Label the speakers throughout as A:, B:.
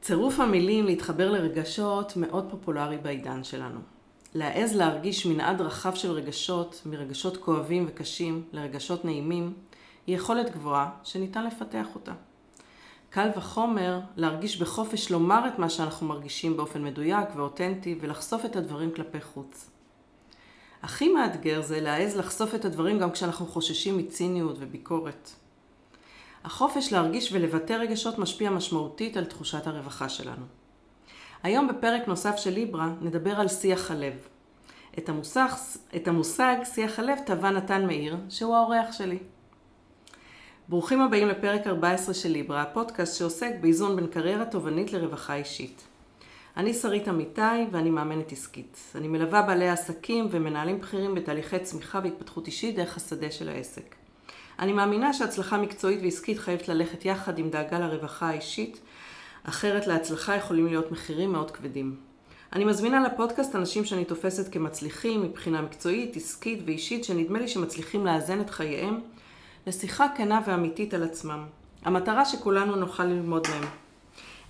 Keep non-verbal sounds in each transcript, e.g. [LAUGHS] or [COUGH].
A: צירוף המילים להתחבר לרגשות מאוד פופולרי בעידן שלנו. להעז להרגיש מנעד רחב של רגשות, מרגשות כואבים וקשים לרגשות נעימים, היא יכולת גבוהה שניתן לפתח אותה. קל וחומר להרגיש בחופש לומר את מה שאנחנו מרגישים באופן מדויק ואותנטי ולחשוף את הדברים כלפי חוץ. הכי מאתגר זה להעז לחשוף את הדברים גם כשאנחנו חוששים מציניות וביקורת. החופש להרגיש ולבטא רגשות משפיע משמעותית על תחושת הרווחה שלנו. היום בפרק נוסף של ליברה נדבר על שיח הלב. את המושג, את המושג שיח הלב טבע נתן מאיר, שהוא האורח שלי. ברוכים הבאים לפרק 14 של ליברה, הפודקאסט שעוסק באיזון בין קריירה תובענית לרווחה אישית. אני שרית אמיתי ואני מאמנת עסקית. אני מלווה בעלי עסקים ומנהלים בכירים בתהליכי צמיחה והתפתחות אישית דרך השדה של העסק. אני מאמינה שהצלחה מקצועית ועסקית חייבת ללכת יחד עם דאגה לרווחה האישית, אחרת להצלחה יכולים להיות מחירים מאוד כבדים. אני מזמינה לפודקאסט אנשים שאני תופסת כמצליחים מבחינה מקצועית, עסקית ואישית, שנדמה לי שמצליחים לאזן את חייהם לשיחה כנה ואמיתית על עצמם. המטרה שכולנו נוכל ללמוד מהם.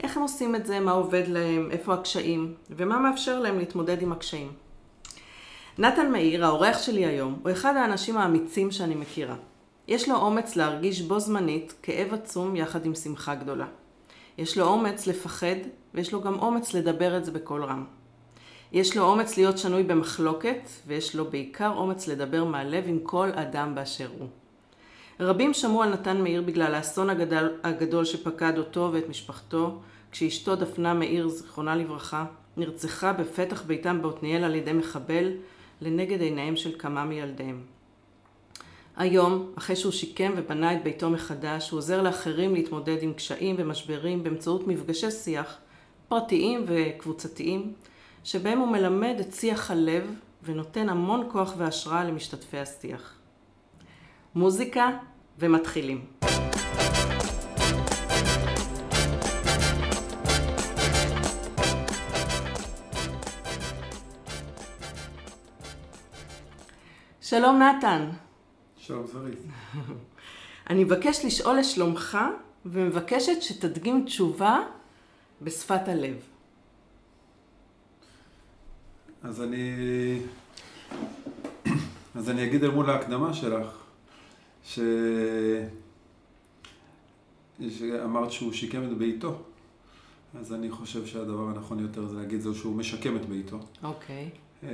A: איך הם עושים את זה, מה עובד להם, איפה הקשיים, ומה מאפשר להם להתמודד עם הקשיים. נתן מאיר, האורח שלי היום, הוא אחד האנשים האמיצים שאני מכירה. יש לו אומץ להרגיש בו זמנית כאב עצום יחד עם שמחה גדולה. יש לו אומץ לפחד, ויש לו גם אומץ לדבר את זה בקול רם. יש לו אומץ להיות שנוי במחלוקת, ויש לו בעיקר אומץ לדבר מהלב עם כל אדם באשר הוא. רבים שמעו על נתן מאיר בגלל האסון הגדול, הגדול שפקד אותו ואת משפחתו, כשאשתו דפנה מאיר, זיכרונה לברכה, נרצחה בפתח ביתם בעתניאל על ידי מחבל לנגד עיניהם של כמה מילדיהם. היום, אחרי שהוא שיקם ובנה את ביתו מחדש, הוא עוזר לאחרים להתמודד עם קשיים ומשברים באמצעות מפגשי שיח פרטיים וקבוצתיים, שבהם הוא מלמד את שיח הלב ונותן המון כוח והשראה למשתתפי השיח. מוזיקה ומתחילים. שלום נתן.
B: שלום שרית.
A: אני מבקש לשאול לשלומך ומבקשת שתדגים תשובה בשפת הלב.
B: אז אני... אז אני אגיד אל מול ההקדמה שלך, ש... שאמרת שהוא שיקם את ביתו. אז אני חושב שהדבר הנכון יותר זה להגיד זה שהוא משקם את ביתו.
A: אוקיי.
B: Okay.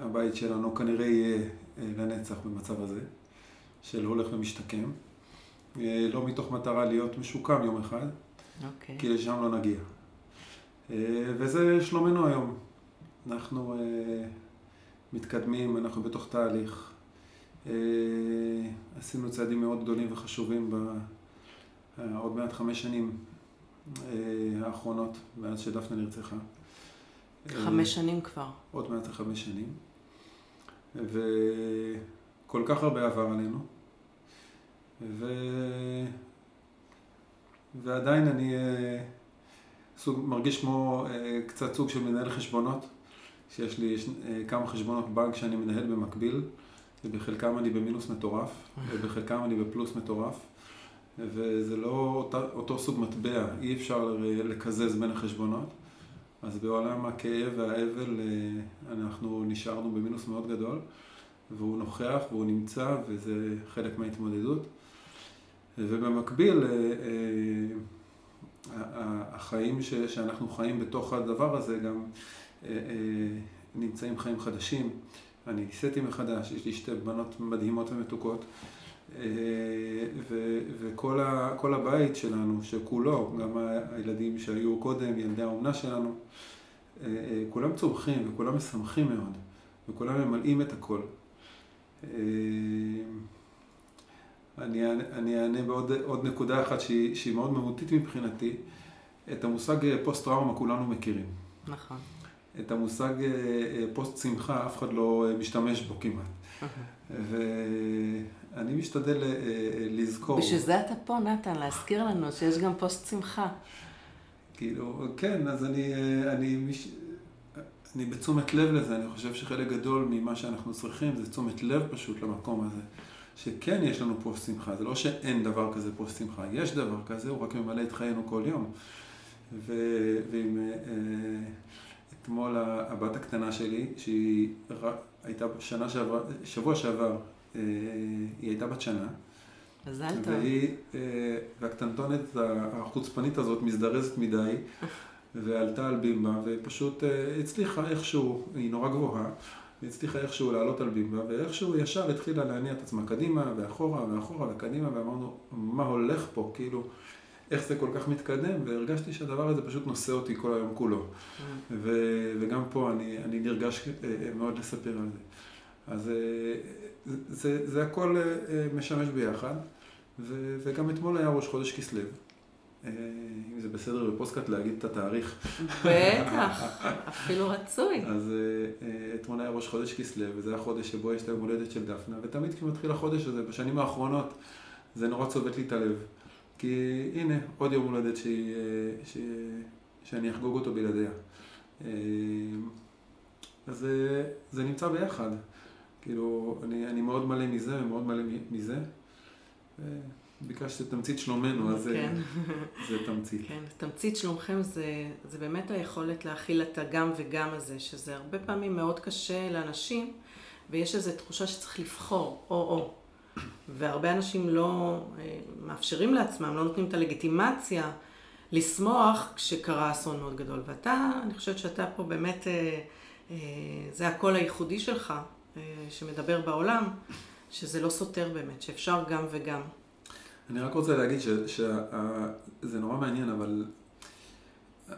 B: הבית שלנו כנראה יהיה אה, לנצח במצב הזה, של הולך ומשתקם. אה, לא מתוך מטרה להיות משוקם יום אחד, okay.
A: אוקיי.
B: כי לשם לא נגיע. אה, וזה שלומנו היום. אנחנו מתקדמים, אנחנו בתוך תהליך. עשינו צעדים מאוד גדולים וחשובים בעוד מעט חמש שנים האחרונות, מאז שדפנה נרצחה.
A: חמש שנים כבר.
B: עוד מעט זה חמש שנים. וכל כך הרבה עבר עלינו. ו... ועדיין אני אה, סוג, מרגיש כמו אה, קצת סוג של מנהל חשבונות, שיש לי יש, אה, כמה חשבונות בנק שאני מנהל במקביל, ובחלקם אני במינוס מטורף, ובחלקם אני בפלוס מטורף, וזה לא אותה, אותו סוג מטבע, אי אפשר לקזז בין החשבונות. אז בעולם הכאב והאבל אה, אנחנו נשארנו במינוס מאוד גדול, והוא נוכח והוא נמצא וזה חלק מההתמודדות. ובמקביל, אה, אה, החיים שאנחנו חיים בתוך הדבר הזה גם נמצאים חיים חדשים. אני ניסיתי מחדש, יש לי שתי בנות מדהימות ומתוקות. וכל הבית שלנו, שכולו, גם הילדים שהיו קודם, ילדי האומנה שלנו, אה, אה, כולם צומחים וכולם משמחים מאוד, וכולם ממלאים את הכל. אה, אני אענה בעוד נקודה אחת שהיא, שהיא מאוד מהותית מבחינתי. את המושג פוסט-טראומה כולנו מכירים.
A: נכון.
B: את המושג פוסט שמחה אף אחד לא משתמש בו כמעט. ואני משתדל לזכור.
A: בשביל זה אתה פה, נתן, להזכיר לנו שיש גם פוסט שמחה.
B: כאילו, כן, אז אני, אני, מש... אני בתשומת לב לזה, אני חושב שחלק גדול ממה שאנחנו צריכים זה תשומת לב פשוט למקום הזה. שכן יש לנו פוסט שמחה, זה לא שאין דבר כזה פוסט שמחה, יש דבר כזה, הוא רק ממלא את חיינו כל יום. וגם אתמול הבת הקטנה שלי, שהיא הייתה שנה שעבר, שבוע שעבר, היא הייתה בת שנה.
A: מזל טוב.
B: והיא, והקטנטונת החוצפנית הזאת מזדרזת מדי, [LAUGHS] ועלתה על בימבה, ופשוט הצליחה איכשהו, היא נורא גבוהה. והצליחה איכשהו לעלות על בימבה, ואיכשהו ישר התחילה להניע את עצמה קדימה ואחורה ואחורה וקדימה, ואמרנו, מה הולך פה? כאילו, איך זה כל כך מתקדם? והרגשתי שהדבר הזה פשוט נושא אותי כל היום כולו. Mm. ו- וגם פה אני, אני נרגש אה, אה, מאוד לספר על זה. אז אה, זה, זה הכל משמש ביחד, ו- וגם אתמול היה ראש חודש כסלו. אם זה בסדר בפוסטקאט להגיד את התאריך.
A: בטח, [LAUGHS] אפילו רצוי.
B: אז אתמול היה ראש חודש כסלו, וזה החודש שבו יש את היום הולדת של דפנה, ותמיד כשמתחיל החודש הזה, בשנים האחרונות, זה נורא צובט לי את הלב. כי הנה, עוד יום הולדת ש... ש... שאני אחגוג אותו בלעדיה. אז זה, זה נמצא ביחד. כאילו, אני, אני מאוד מלא מזה ומאוד מלא מזה. ביקשת תמצית שלומנו, אז כן. [LAUGHS] זה תמצית.
A: כן, תמצית שלומכם זה, זה באמת היכולת להכיל את הגם וגם הזה, שזה הרבה פעמים מאוד קשה לאנשים, ויש איזו תחושה שצריך לבחור, או-או. והרבה אנשים לא אה, מאפשרים לעצמם, לא נותנים את הלגיטימציה לשמוח כשקרה אסון מאוד גדול. ואתה, אני חושבת שאתה פה באמת, אה, אה, זה הקול הייחודי שלך, שמדבר בעולם, שזה לא סותר באמת, שאפשר גם וגם.
B: אני רק רוצה להגיד שזה נורא מעניין, אבל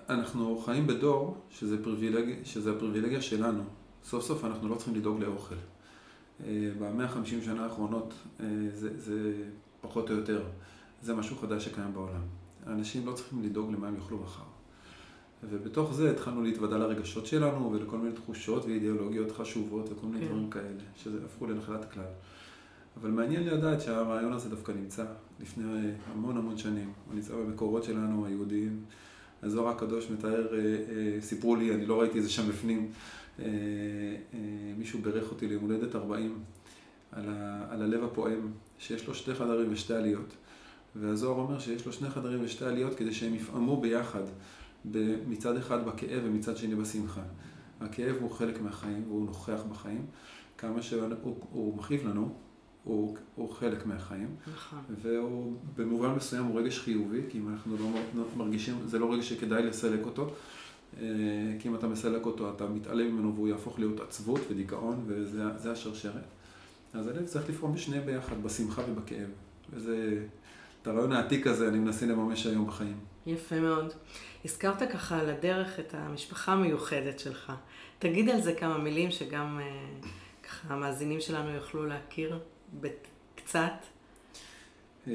B: אנחנו חיים בדור שזה, פריבילג, שזה הפריבילגיה שלנו. סוף סוף אנחנו לא צריכים לדאוג לאוכל. אה, במאה החמישים שנה האחרונות אה, זה, זה פחות או יותר, זה משהו חדש שקיים בעולם. האנשים לא צריכים לדאוג למה הם יאכלו מחר. ובתוך זה התחלנו להתוודע לרגשות שלנו ולכל מיני תחושות ואידיאולוגיות חשובות וכל מיני כן. דברים כאלה, שזה הפכו לנחלת הכלל. אבל מעניין לדעת שהרעיון הזה דווקא נמצא לפני המון המון שנים. הוא נמצא במקורות שלנו, היהודיים. הזוהר הקדוש מתאר, אה, סיפרו לי, אני לא ראיתי את זה שם בפנים, אה, אה, מישהו בירך אותי ליום הולדת 40 על, ה, על הלב הפועם, שיש לו שתי חדרים ושתי עליות. והזוהר אומר שיש לו שני חדרים ושתי עליות כדי שהם יפעמו ביחד, מצד אחד בכאב ומצד שני בשמחה. הכאב הוא חלק מהחיים והוא נוכח בחיים, כמה שהוא מכאיב לנו, הוא, הוא חלק מהחיים. נכון. והוא במובן מסוים הוא רגש חיובי, כי אם אנחנו לא מרגישים, זה לא רגש שכדאי לסלק אותו. אה, כי אם אתה מסלק אותו, אתה מתעלם ממנו והוא יהפוך להיות עצבות ודיכאון, וזה השרשרת. אז הלב צריך לפעום בשניהם ביחד, בשמחה ובכאב. וזה, את הרעיון העתיק הזה אני מנסה לממש היום בחיים.
A: יפה מאוד. הזכרת ככה על הדרך את המשפחה המיוחדת שלך. תגיד על זה כמה מילים שגם אה, ככה המאזינים שלנו יוכלו להכיר קצת.
B: אה,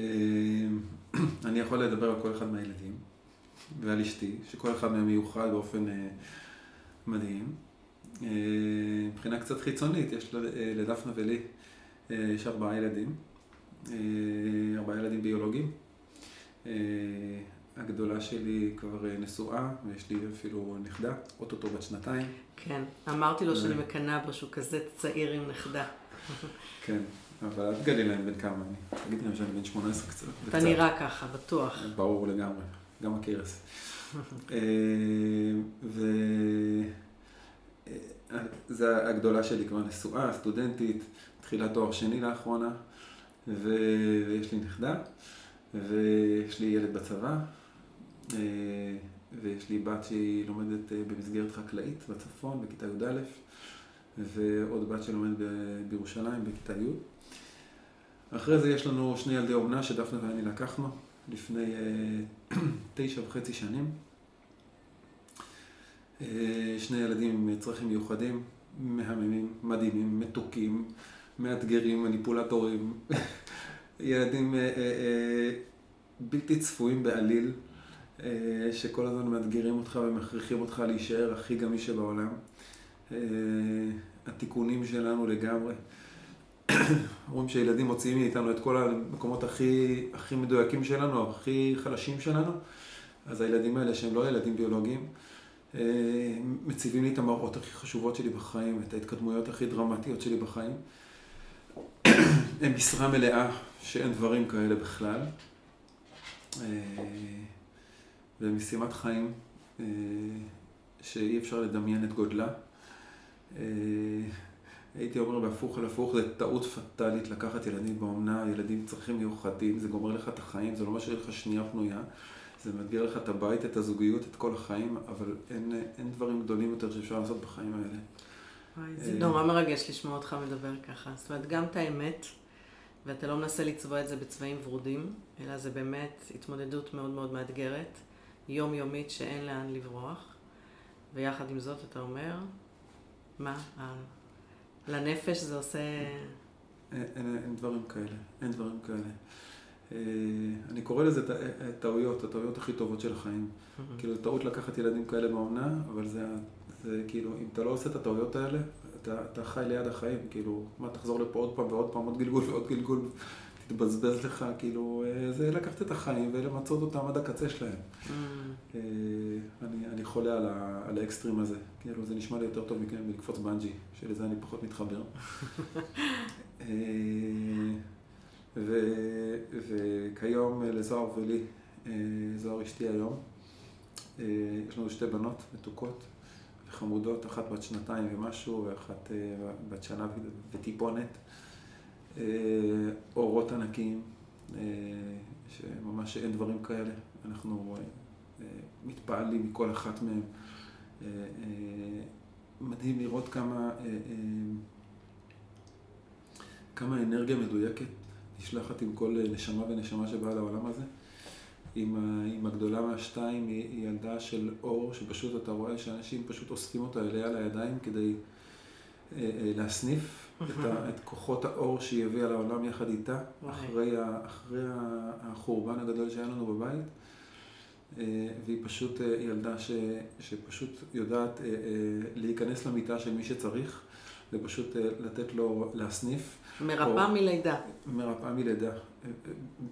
B: [CLEARS THROAT] אני יכול לדבר על כל אחד מהילדים. ועל אשתי, שכל אחד מהם מיוחד באופן אה, מדהים. מבחינה קצת חיצונית, יש לדפנה ולי, יש ארבעה ילדים, ארבעה ילדים ביולוגיים. אה, הגדולה שלי כבר אה, נשואה, ויש לי אפילו נכדה, אוטוטו בת שנתיים.
A: כן, אמרתי לו שאני מקנאה בו שהוא כזה צעיר עם נכדה.
B: כן, אבל אל תגלי להם בן כמה אני. תגידי להם שאני בן 18 קצת.
A: אתה נראה ככה, בטוח.
B: ברור לגמרי. גם הכרס. [LAUGHS] אה, וזה אה, הגדולה שלי כבר נשואה, סטודנטית, התחילה תואר שני לאחרונה, ויש לי נכדה, ויש לי ילד בצבא, אה, ויש לי בת שהיא לומדת במסגרת חקלאית בצפון, בכיתה י"א, ועוד בת שלומדת בירושלים בכיתה י'. אחרי זה יש לנו שני ילדי אומנה שדפנה ואני לקחנו. לפני אה, [CLEARS THROAT] תשע וחצי שנים. אה, שני ילדים עם צרכים מיוחדים, מהממים, מדהימים, מתוקים, מאתגרים, מניפולטורים, [LAUGHS] ילדים אה, בלתי צפויים בעליל, שכל הזמן מאתגרים אותך ומכריחים אותך להישאר הכי גמיש שבעולם. התיקונים שלנו לגמרי. [COUGHS] אומרים שילדים מוציאים מאיתנו את כל המקומות הכי, הכי מדויקים שלנו, הכי חלשים שלנו, אז הילדים האלה שהם לא ילדים ביולוגיים, אה, מציבים לי את המראות הכי חשובות שלי בחיים, את ההתקדמויות הכי דרמטיות שלי בחיים. [COUGHS] הם משרה מלאה שאין דברים כאלה בכלל. אה, ומשימת חיים אה, שאי אפשר לדמיין את גודלה. אה, הייתי אומר בהפוך על הפוך, זה טעות פטאלית לקחת ילדים באומנה, ילדים עם צרכים מיוחדים, זה גומר לך את החיים, זה לא משאיר לך שנייה פנויה, זה מאתגר לך את הבית, את הזוגיות, את כל החיים, אבל אין, אין דברים גדולים יותר שאפשר לעשות בחיים האלה.
A: וואי, זה נורא מרגש לשמוע אותך מדבר ככה. זאת אומרת, גם את האמת, ואתה לא מנסה לצבוע את זה בצבעים ורודים, אלא זה באמת התמודדות מאוד מאוד מאתגרת, יומיומית שאין לאן לברוח, ויחד עם זאת אתה אומר, מה, לנפש זה עושה...
B: אין, אין, אין דברים כאלה, אין דברים כאלה. אה, אני קורא לזה טעויות, הטעויות הכי טובות של החיים. כאילו, טעות לקחת ילדים כאלה באומנה, אבל זה, זה כאילו, אם אתה לא עושה את הטעויות האלה, אתה, אתה חי ליד החיים, כאילו, מה, תחזור לפה עוד פעם ועוד פעם, עוד גלגול ועוד גלגול, תתבזבז לך, כאילו, אה, זה לקחת את החיים ולמצות אותם עד הקצה שלהם. Mm. אה, אני, אני חולה על, ה, על האקסטרים הזה, כאילו, זה נשמע לי יותר טוב מלקפוץ בנג'י, שלזה אני פחות מתחבר. [LAUGHS] אה, ו, וכיום לזוהר ולי, זוהר אשתי היום, יש לנו שתי בנות מתוקות. חמודות, אחת בת שנתיים ומשהו, ואחת בת שנה וטיפונת. אה, אורות ענקיים, אה, שממש אין דברים כאלה. אנחנו מתפעלים מכל אחת מהן. מדהים לראות כמה, כמה אנרגיה מדויקת נשלחת עם כל נשמה ונשמה שבאה לעולם הזה. עם, עם הגדולה מהשתיים היא, ילדה של אור, שפשוט אתה רואה שאנשים פשוט אוספים אותה אליה לידיים כדי אה, אה, להסניף את, ה, את כוחות האור שהיא הביאה לעולם יחד איתה, אחרי, ה, אחרי החורבן הגדול שהיה לנו בבית. אה, והיא פשוט אה, ילדה ש, שפשוט יודעת אה, להיכנס למיטה של מי שצריך, ופשוט לתת לו להסניף.
A: מרפאה מלידה.
B: מרפאה מלידה.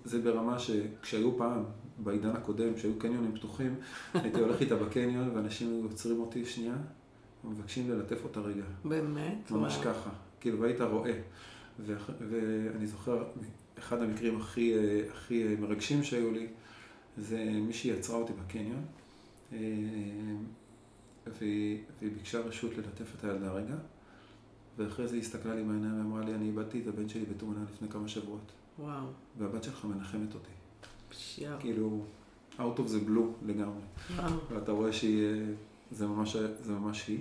B: זה ברמה שכשהיו פעם, בעידן הקודם, כשהיו קניונים פתוחים, [LAUGHS] הייתי הולך איתה בקניון ואנשים היו עוצרים אותי שנייה ומבקשים ללטף אותה רגע.
A: באמת?
B: ממש וואו. ככה. כאילו, והיית רואה. ו- ואני זוכר, אחד המקרים הכי, הכי מרגשים שהיו לי, זה מישהי יצרה אותי בקניון, והיא, והיא ביקשה רשות ללטף את הילדה רגע. ואחרי זה היא הסתכלה לי בעיניים ואמרה לי, אני איבדתי את הבן שלי בתאונה לפני כמה שבועות.
A: וואו.
B: והבת שלך מנחמת אותי.
A: פשיעה.
B: כאילו, out of the blue לגמרי. וואו. ואתה רואה שזה ממש, זה ממש היא.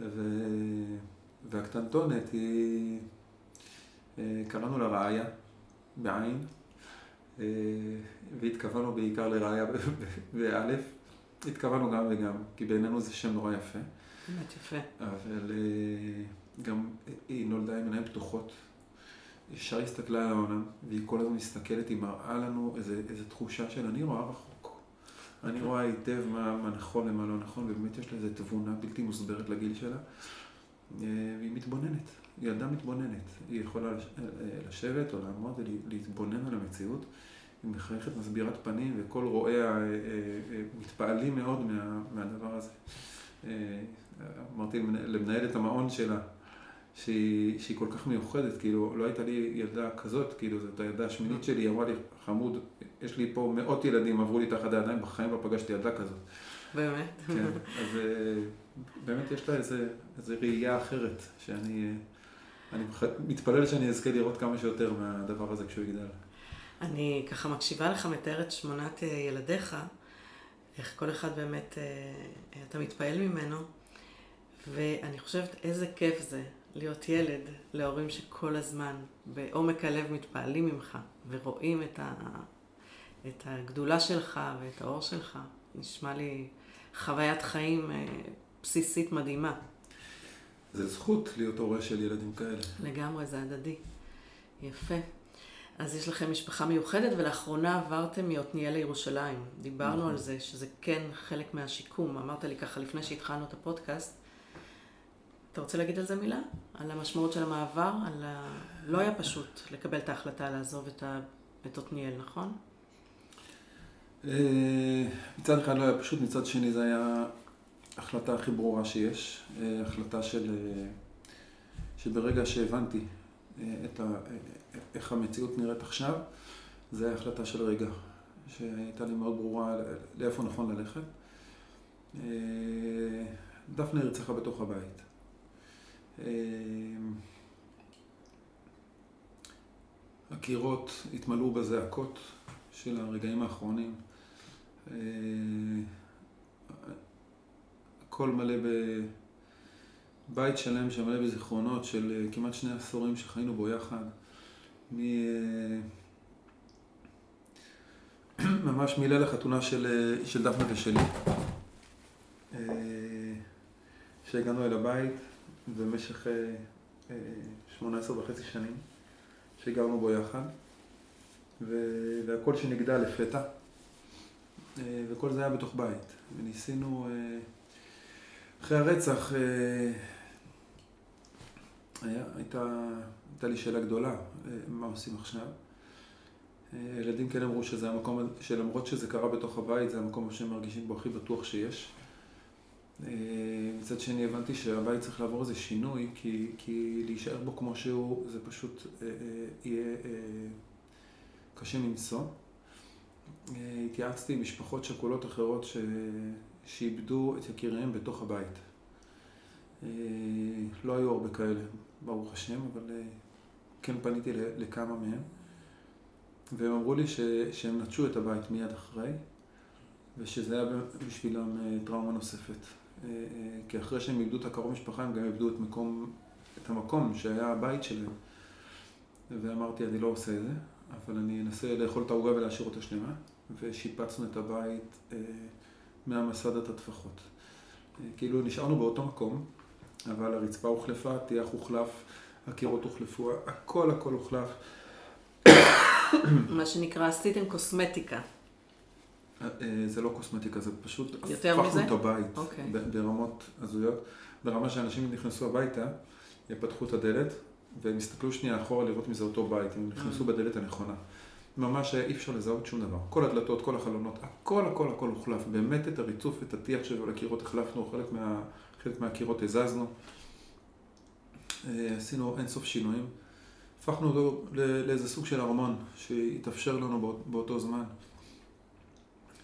B: ו... והקטנטונת היא, אה, קראנו לה רעיה, בעין, אה, והתכוונו בעיקר לרעיה באלף. התכוונו גם וגם, כי בעינינו זה שם נורא יפה.
A: באמת יפה.
B: אבל אה, גם היא נולדה עם עיניים פתוחות. ישר הסתכלה על העולם, והיא כל הזמן מסתכלת, היא מראה לנו איזו תחושה של אני רואה רחוק. אני רואה היטב מה, מה נכון ומה לא נכון, ובאמת יש לה איזו תבונה בלתי מוסברת לגיל שלה. אה, והיא מתבוננת, היא ילדה מתבוננת. היא יכולה אה, לשבת או לעמוד ולהתבונן על המציאות. היא מחייכת מסבירת פנים, וכל רואיה מתפעלים מאוד מה, מהדבר הזה. אמרתי למנהלת המעון שלה, שהיא, שהיא כל כך מיוחדת, כאילו, לא הייתה לי ילדה כזאת, כאילו, זאת הילדה השמינית שלי, היא אמרה לי, חמוד, יש לי פה מאות ילדים, עברו לי תחת הידיים, בחיים לא פגשתי ילדה כזאת.
A: באמת?
B: כן, אז אה, באמת יש לה איזה, איזה ראייה אחרת, שאני אני מתפלל שאני אזכה לראות כמה שיותר מהדבר הזה כשהוא יגדל.
A: אני ככה מקשיבה לך, מתארת שמונת אה, ילדיך, איך כל אחד באמת, אה, אתה מתפעל ממנו, ואני חושבת איזה כיף זה להיות ילד להורים שכל הזמן בעומק הלב מתפעלים ממך ורואים את, ה, את הגדולה שלך ואת האור שלך. נשמע לי חוויית חיים אה, בסיסית מדהימה.
B: זה זכות להיות הורה של ילדים כאלה.
A: לגמרי, זה הדדי. יפה. אז יש לכם משפחה מיוחדת, ולאחרונה עברתם מעתניאל לירושלים. דיברנו נכון. על זה, שזה כן חלק מהשיקום. אמרת לי ככה לפני שהתחלנו את הפודקאסט, אתה רוצה להגיד על זה מילה? על המשמעות של המעבר? על ה... לא היה פשוט לקבל את ההחלטה לעזוב את עתניאל, נכון?
B: אה, מצד אחד לא היה פשוט, מצד שני זה היה החלטה הכי ברורה שיש. אה, החלטה של... אה, שברגע שהבנתי את ה... איך המציאות נראית עכשיו, זה היה החלטה של רגע. שהייתה לי מאוד ברורה לאיפה נכון ללכת. דפנה נרצחה בתוך הבית. הקירות התמלאו בזעקות של הרגעים האחרונים. הכל מלא בבית שלם שמלא בזיכרונות של כמעט שני עשורים שחיינו בו יחד. מ... [CLEARS THROAT] ממש מליל החתונה של, של דפנה ושלי. שהגענו אל הבית במשך 18 וחצי שנים שגרנו בו יחד, והכל שנגדע לפתע, וכל זה היה בתוך בית. וניסינו, אחרי הרצח, היה, הייתה, הייתה לי שאלה גדולה, מה עושים עכשיו? ילדים כן אמרו שזה המקום, שלמרות שזה קרה בתוך הבית, זה המקום שהם מרגישים בו הכי בטוח שיש. מצד שני הבנתי שהבית צריך לעבור איזה שינוי, כי, כי להישאר בו כמו שהוא, זה פשוט אה, אה, יהיה אה, קשה מנשוא. התייעצתי עם משפחות שכולות אחרות ש... שאיבדו את יקיריהם בתוך הבית. לא היו הרבה כאלה, ברוך השם, אבל כן פניתי לכמה מהם. והם אמרו לי ש... שהם נטשו את הבית מיד אחרי, ושזה היה בשבילם טראומה נוספת. כי אחרי שהם איבדו את הקרוב משפחה, הם גם איבדו את, מקום, את המקום שהיה הבית שלהם. ואמרתי, אני לא עושה את זה, אבל אני אנסה לאכול את העוגה ולהשאיר אותה שלמה. ושיפצנו את הבית אה, מהמסד עד הטפחות. אה, כאילו נשארנו באותו מקום, אבל הרצפה הוחלפה, טיח הוחלף, הקירות הוחלפו, הכל הכל הוחלף.
A: מה שנקרא, עשיתם קוסמטיקה.
B: אה, זה לא קוסמטיקה, זה פשוט
A: הפכנו
B: את הבית okay. אוקיי. ברמות הזויות. ברמה שאנשים נכנסו הביתה, פתחו את הדלת, והם הסתכלו שנייה אחורה לראות מי זה אותו בית, הם נכנסו mm. בדלת הנכונה. ממש אי אפשר לזהות שום דבר. כל הדלתות, כל החלונות, הכל הכל הכל הוחלף. באמת את הריצוף, את הטיח שלו לקירות החלפנו, חלק, מה, חלק מהקירות הזזנו. אה, עשינו אינסוף שינויים. הפכנו אותו לאיזה סוג של ארמון שהתאפשר לנו באותו זמן.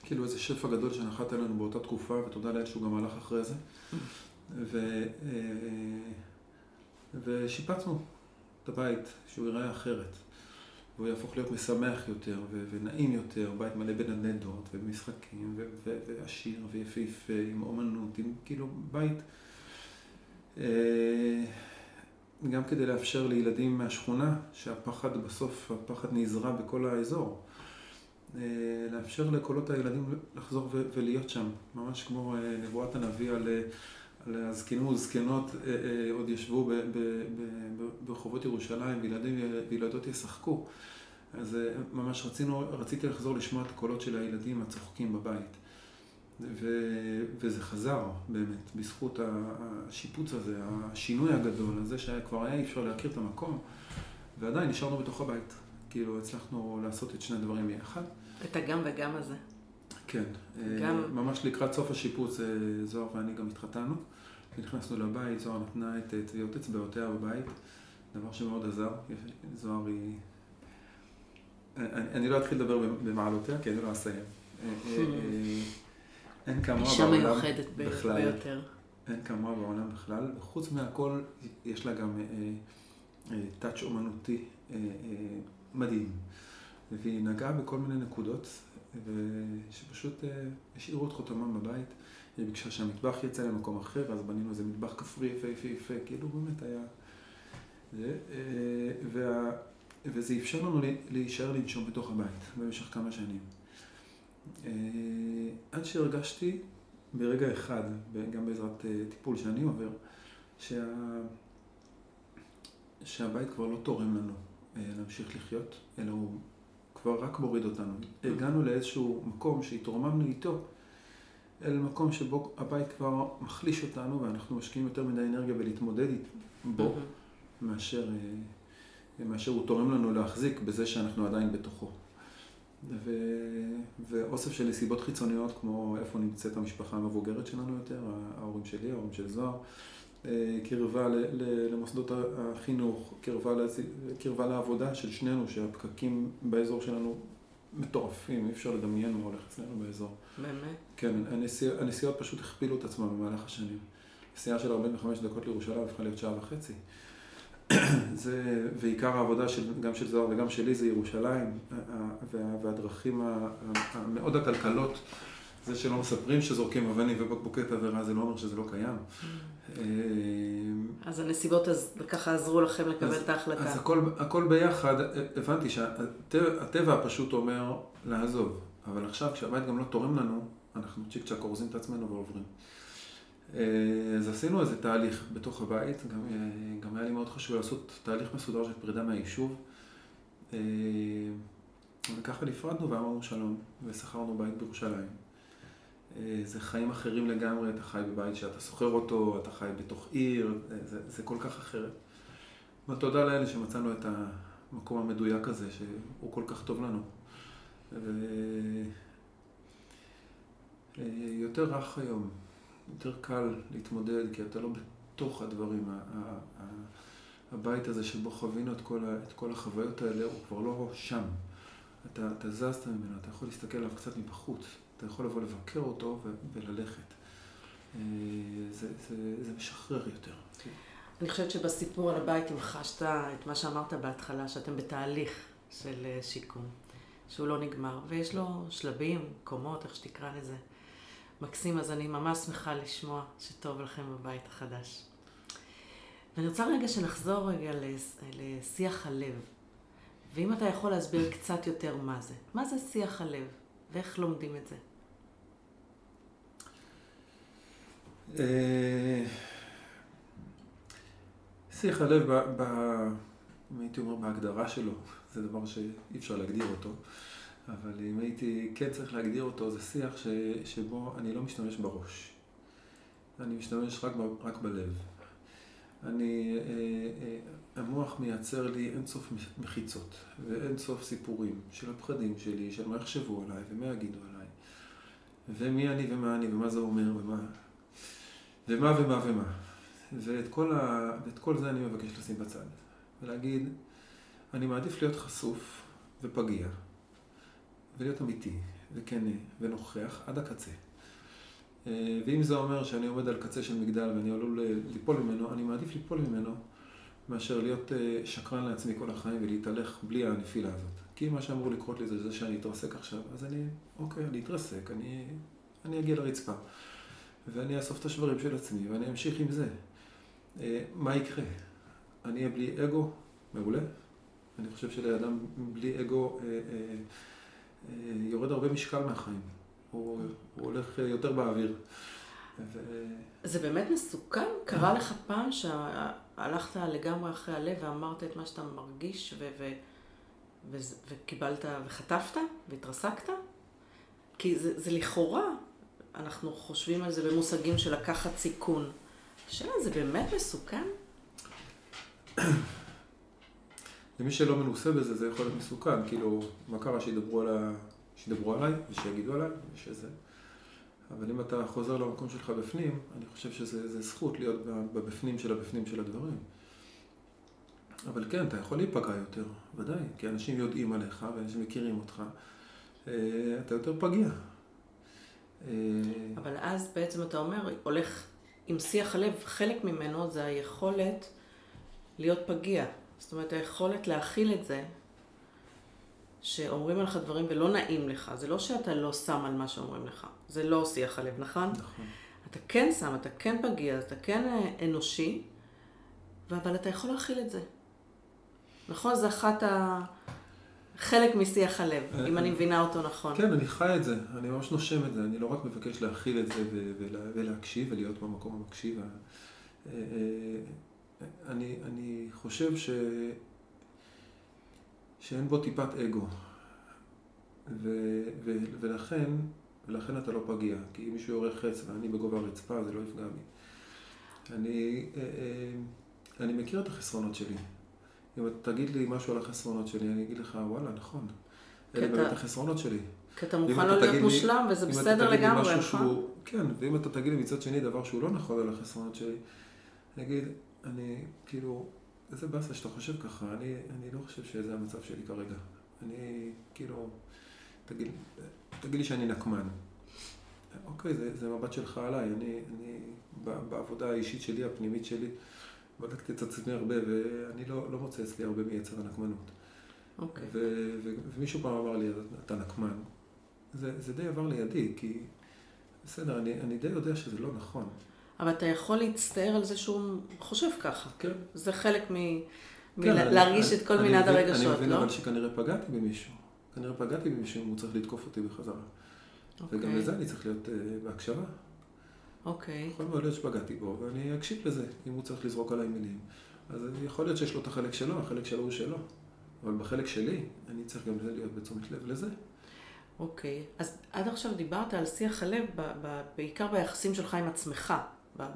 B: כאילו איזה שפע גדול שנחת עלינו באותה תקופה, ותודה לאל שהוא גם הלך אחרי זה. ו, אה, ושיפצנו הבית, שהוא ייראה אחרת. והוא יהפוך להיות משמח יותר ו- ונעים יותר, בית מלא בנדנדות ומשחקים ו- ו- ועשיר ויפהפה עם אומנות, עם כאילו בית. אה, גם כדי לאפשר לילדים מהשכונה, שהפחד בסוף, הפחד נזרע בכל האזור. אה, לאפשר לקולות הילדים לחזור ולהיות שם, ממש כמו אה, נבואת הנביא על, אה, על הזקנים וזקנות עוד ישבו ברחובות ירושלים וילדים וילדות ישחקו. אז ממש רצינו, רציתי לחזור לשמוע את הקולות של הילדים הצוחקים בבית. ו, וזה חזר באמת, בזכות השיפוץ הזה, השינוי הגדול הזה שכבר היה אי אפשר להכיר את המקום, ועדיין נשארנו בתוך הבית. כאילו הצלחנו לעשות את שני הדברים יחד.
A: את הגם וגם הזה.
B: כן, אה, גם... ממש לקראת סוף השיפוץ אה, זוהר ואני גם התחתנו. נכנסנו לבית, זוהר נתנה את טביעות אצבעותיה בבית, דבר שמאוד עזר. זוהר היא... אה, אני, אני לא אתחיל לדבר במעלותיה, כי אני לא אסיים. אין כמוה בעולם
A: בכלל. אישה מיוחדת ביותר.
B: אין כמוה בעולם בכלל. וחוץ מהכל, יש לה גם טאץ' אומנותי מדהים. והיא נגעה בכל מיני נקודות, שפשוט אה, השאירו את חותמם בבית. היא ביקשה שהמטבח יצא למקום אחר, אז בנינו איזה מטבח כפרי יפה יפה יפה, כאילו באמת היה... זה, אה, וה, וזה אפשר לנו להישאר לנשום בתוך הבית במשך כמה שנים. אה, עד שהרגשתי ברגע אחד, גם בעזרת טיפול שאני עובר, שה... שהבית כבר לא תורם לנו להמשיך לחיות, אלא הוא כבר רק מוריד אותנו. הגענו לאיזשהו מקום שהתרוממנו איתו, אל מקום שבו הבית כבר מחליש אותנו ואנחנו משקיעים יותר מדי אנרגיה בלהתמודד בו, מאשר, אה, מאשר הוא תורם לנו להחזיק בזה שאנחנו עדיין בתוכו. ו... ואוסף של נסיבות חיצוניות, כמו איפה נמצאת המשפחה המבוגרת שלנו יותר, ההורים שלי, ההורים של זוהר, אה, קרבה למוסדות החינוך, קרבה, קרבה לעבודה של שנינו, שהפקקים באזור שלנו מטורפים, אי אפשר לדמיין מה הולך אצלנו באזור.
A: באמת?
B: כן, הנסיע, הנסיעות פשוט הכפילו את עצמם במהלך השנים. נסיעה של 45 דקות לירושלים הפכה להיות שעה וחצי. [CLEARS THROAT] זה, ועיקר העבודה של, גם של זוהר וגם שלי זה ירושלים, וה, והדרכים המאוד עקלקלות, זה שלא מספרים שזורקים אבנים ובקבוקי תבערה, זה לא אומר שזה לא קיים.
A: Mm. אז הנסיבות אז ככה עזרו לכם לקבל
B: אז,
A: את ההחלטה.
B: אז הכל, הכל ביחד, הבנתי שהטבע פשוט אומר לעזוב, אבל עכשיו כשהבית גם לא תורם לנו, אנחנו צ'יק צ'אק אורזים את עצמנו ועוברים. אה, אז עשינו איזה תהליך בתוך הבית, גם, אה, גם היה לי מאוד חשוב לעשות תהליך מסודר של פרידה מהיישוב. אה, וככה נפרדנו ואמרנו שלום, ושכרנו בית בירושלים. זה חיים אחרים לגמרי, אתה חי בבית שאתה שוכר אותו, אתה חי בתוך עיר, זה, זה כל כך אחרת. ותודה לאלה שמצאנו את המקום המדויק הזה, שהוא כל כך טוב לנו. ויותר רך היום. יותר קל להתמודד, כי אתה לא בתוך הדברים. הבית הזה שבו חווינו את כל, את כל החוויות האלה, הוא כבר לא שם. אתה, אתה זזת ממנו, אתה יכול להסתכל עליו קצת מבחוץ. אתה יכול לבוא לבקר אותו וללכת. אה, זה, זה, זה משחרר יותר.
A: אני חושבת שבסיפור על הבית המחשת את מה שאמרת בהתחלה, שאתם בתהליך של אה, שיקום, שהוא לא נגמר, ויש לו שלבים, קומות, איך שתקרא לזה. מקסים, אז אני ממש שמחה לשמוע שטוב לכם בבית החדש. ואני רוצה רגע שנחזור רגע לשיח הלב. ואם אתה יכול להסביר קצת יותר מה זה. מה זה שיח הלב? ואיך לומדים את זה?
B: אה, שיח הלב, אם הייתי אומר בהגדרה שלו, זה דבר שאי אפשר להגדיר אותו. אבל אם הייתי כן צריך להגדיר אותו, זה שיח ש, שבו אני לא משתמש בראש. אני משתמש רק, ב, רק בלב. אני, אה, אה, המוח מייצר לי אינסוף מחיצות ואינסוף סיפורים של הפחדים שלי, של מה יחשבו עליי ומה יגידו עליי, ומי אני ומה אני ומה זה אומר ומה, ומה ומה ומה. ואת כל, ה, כל זה אני מבקש לשים בצד ולהגיד, אני מעדיף להיות חשוף ופגיע. ולהיות אמיתי, וכן ונוכח עד הקצה. אה, ואם זה אומר שאני עומד על קצה של מגדל ואני עלול אה, ליפול ממנו, אני מעדיף ליפול ממנו מאשר להיות אה, שקרן לעצמי כל החיים ולהתהלך בלי הנפילה הזאת. כי מה שאמור לקרות לי זה זה שאני אתרסק עכשיו, אז אני, אוקיי, אני אתרסק, אני, אני אגיע לרצפה. ואני אאסוף את השברים של עצמי ואני אמשיך עם זה. מה יקרה? אני אהיה בלי אגו? מעולה. אני חושב שלאדם בלי אגו... אה, אה, אה, יורד הרבה משקל מהחיים. הוא, הוא הולך אה, יותר באוויר.
A: ו... זה באמת מסוכן? קרה לך פעם שהלכת לגמרי אחרי הלב ואמרת את מה שאתה מרגיש ו... ו... ו... וקיבלת וחטפת והתרסקת? כי זה, זה לכאורה, אנחנו חושבים על זה במושגים של לקחת סיכון. השאלה, זה באמת מסוכן? [COUGHS]
B: למי שלא מנוסה בזה, זה יכול להיות מסוכן. כאילו, מה קרה שידברו, על ה... שידברו עליי ושיגידו עליי ושזה. אבל אם אתה חוזר למקום שלך בפנים, אני חושב שזה זכות להיות בבפנים של הבפנים של הדברים. אבל כן, אתה יכול להיפגע יותר, ודאי, כי אנשים יודעים עליך ואנשים מכירים אותך. אה, אתה יותר פגיע.
A: אה, אבל אז בעצם אתה אומר, הולך עם שיח הלב, חלק ממנו זה היכולת להיות פגיע. זאת אומרת, היכולת להכיל את זה, שאומרים עליך דברים ולא נעים לך, זה לא שאתה לא שם על מה שאומרים לך, זה לא שיח הלב, נכון?
B: נכון.
A: אתה כן שם, אתה כן פגיע, אתה כן אה, אנושי, אבל אתה יכול להכיל את זה. נכון? זה אחת ה... חלק משיח הלב, אם אה, אני מבינה אותו נכון.
B: כן, אני חי את זה, אני ממש נושם את זה, אני לא רק מבקש להכיל את זה ולהקשיב ולהיות במקום המקשיב. אה, אני, אני חושב ש... שאין בו טיפת אגו. ו, ו, ולכן, ולכן אתה לא פגיע. כי אם מישהו יורה חץ ואני בגובה הרצפה, זה לא יפגע בי. אני, אה, אה, אני מכיר את החסרונות שלי. אם אתה תגיד לי משהו על החסרונות שלי, אני אגיד לך, וואלה, נכון. אלה באמת החסרונות שלי.
A: כי אתה מוכן לא להיות מושלם, וזה בסדר לגמרי, נכון?
B: כן, ואם אתה תגיד לי מצד שני דבר שהוא לא נכון על החסרונות שלי, אני אגיד, אני, כאילו, איזה באסה שאתה חושב ככה, אני, אני לא חושב שזה המצב שלי כרגע. אני, כאילו, תגיד, תגיד לי שאני נקמן. אוקיי, זה, זה מבט שלך עליי. אני, אני בעבודה האישית שלי, הפנימית שלי, בדקתי את עצמי הרבה, ואני לא, לא מוצא אצלי הרבה מיצר הנקמנות.
A: אוקיי.
B: ו- ו- ומישהו פעם אמר לי, אתה נקמן. זה, זה די עבר לידי, כי בסדר, אני, אני די יודע שזה לא נכון.
A: אבל אתה יכול להצטער על זה שהוא חושב ככה.
B: כן.
A: זה חלק מ...
B: כן,
A: מלהרגיש
B: אני-
A: את כל
B: אני
A: מנעד הרגשות,
B: אני מבין
A: לא?
B: אבל שכנראה פגעתי במישהו. כנראה פגעתי במישהו הוא צריך לתקוף אותי בחזרה. וגם
A: אוקיי.
B: לזה אני צריך להיות uh, בהקשבה.
A: אוקיי.
B: יכול מאוד להיות שפגעתי בו, ואני אקשיב לזה, אם הוא צריך לזרוק עליי מילים. אז יכול להיות שיש לו את החלק שלו, החלק שלו הוא שלו. אבל בחלק שלי, אני צריך גם להיות בתשומת לב לזה.
A: אוקיי. אז עד עכשיו דיברת על שיח הלב, בעיקר ביחסים שלך עם עצמך,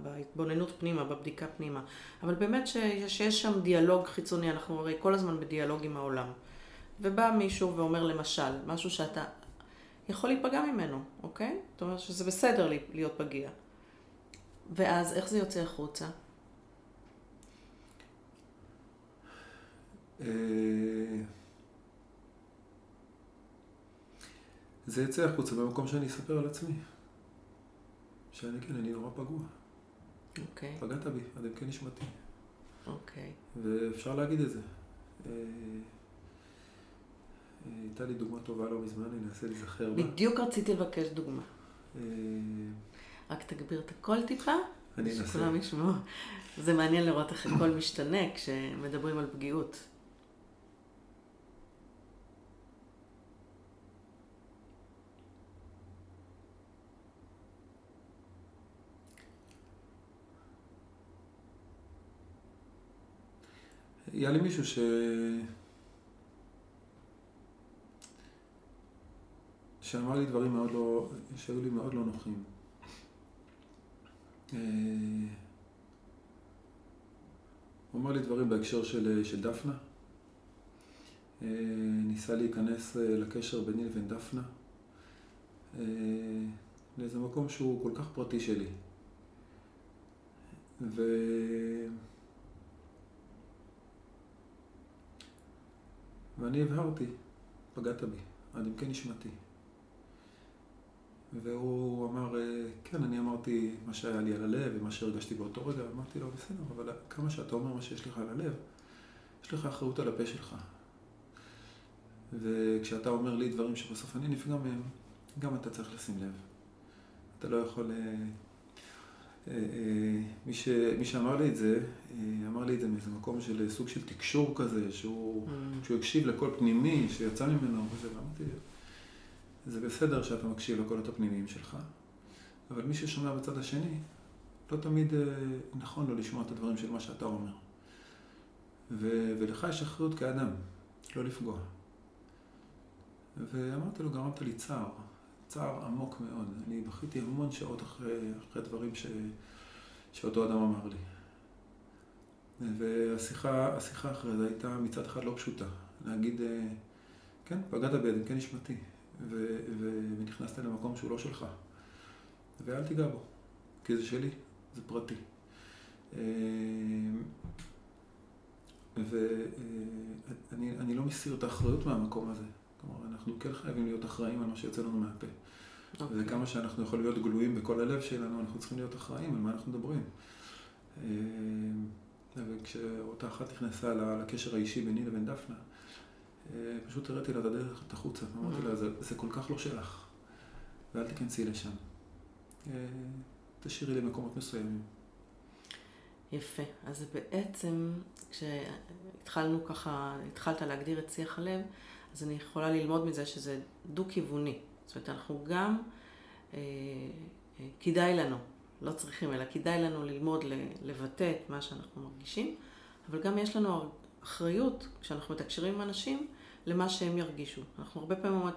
A: בהתבוננות פנימה, בבדיקה פנימה. אבל באמת ש- שיש שם דיאלוג חיצוני, אנחנו הרי כל הזמן בדיאלוג עם העולם. ובא מישהו ואומר למשל, משהו שאתה יכול להיפגע ממנו, אוקיי? זאת אומרת שזה בסדר להיות פגיע. ואז איך זה יוצא החוצה?
B: אה, זה יצא החוצה במקום שאני אספר על עצמי. שאני כן, אני נורא פגוע.
A: אוקיי,
B: פגעת בי, עד עמקי נשמתי.
A: אוקיי.
B: ואפשר להגיד את זה. אה, אה, הייתה לי דוגמה טובה לא מזמן, אני אנסה להיזכר בה.
A: בדיוק רציתי לבקש דוגמה. רק תגביר את הקול טיפה. שכולם ישמעו. זה מעניין לראות איך הכל משתנה כשמדברים על פגיעות.
B: היה לי מישהו ש... שאמר לי דברים מאוד לא... שהיו לי מאוד לא נוחים. אה, הוא אמר לי דברים בהקשר של, של דפנה. אה, ניסה להיכנס אה, לקשר ביני לבין דפנה. אה, לאיזה מקום שהוא כל כך פרטי שלי. ו... ואני הבהרתי, פגעת בי, עד עמקי נשמתי. והוא אמר, אה, כן, אני אמרתי מה שהיה לי על הלב ומה שהרגשתי באותו רגע, אמרתי לו, בסדר, אבל כמה שאתה אומר מה שיש לך על הלב, יש לך אחריות על הפה שלך. וכשאתה אומר לי דברים שבסוף אני נפגע מהם, גם אתה צריך לשים לב. אתה לא יכול... אה, אה, מי, ש, מי שאמר לי את זה, אמר לי את זה מאיזה מקום של סוג של תקשור כזה, שהוא, שהוא הקשיב לקול פנימי שיצא ממנו וזה, ואמרתי, זה בסדר שאתה מקשיב לקולות הפנימיים שלך, אבל מי ששומע בצד השני, לא תמיד אה, נכון לו לשמוע את הדברים של מה שאתה אומר. ו, ולך יש אחריות כאדם, לא לפגוע. ואמרתי לו, גרמת לי צער, צער עמוק מאוד. אני בכיתי המון שעות אחרי, אחרי דברים ש, שאותו אדם אמר לי. והשיחה השיחה אחרי זה הייתה מצד אחד לא פשוטה. להגיד, אה, כן, פגעת ביד, כן נשמתי, ו, ו, ונכנסת למקום שהוא לא שלך. ואל תיגע בו, כי זה שלי, זה פרטי. אה, ואני אני לא מסיר את האחריות מהמקום הזה. כלומר, אנחנו כן חייבים להיות אחראים על מה שיוצא לנו מהפה.
A: אוקיי.
B: וכמה שאנחנו יכולים להיות גלויים בכל הלב שלנו, אנחנו צריכים להיות אחראים על מה אנחנו מדברים. אה, וכשאותה אחת נכנסה לקשר האישי ביני לבין דפנה, אה, פשוט הראיתי לה את הדרך, את החוצה. אמרתי לה, זה, זה כל כך לא שלך, ואל תיכנסי לשם. אה, תשאירי למקומות מסוימים.
A: יפה. אז בעצם, כשהתחלנו ככה, התחלת להגדיר את שיח הלב, אז אני יכולה ללמוד מזה שזה דו-כיווני. זאת אומרת, אנחנו גם, אה, אה, כדאי לנו, לא צריכים, אלא כדאי לנו ללמוד לבטא את מה שאנחנו מרגישים, אבל גם יש לנו אחריות, כשאנחנו מתקשרים עם אנשים, למה שהם ירגישו. אנחנו הרבה פעמים אומרות,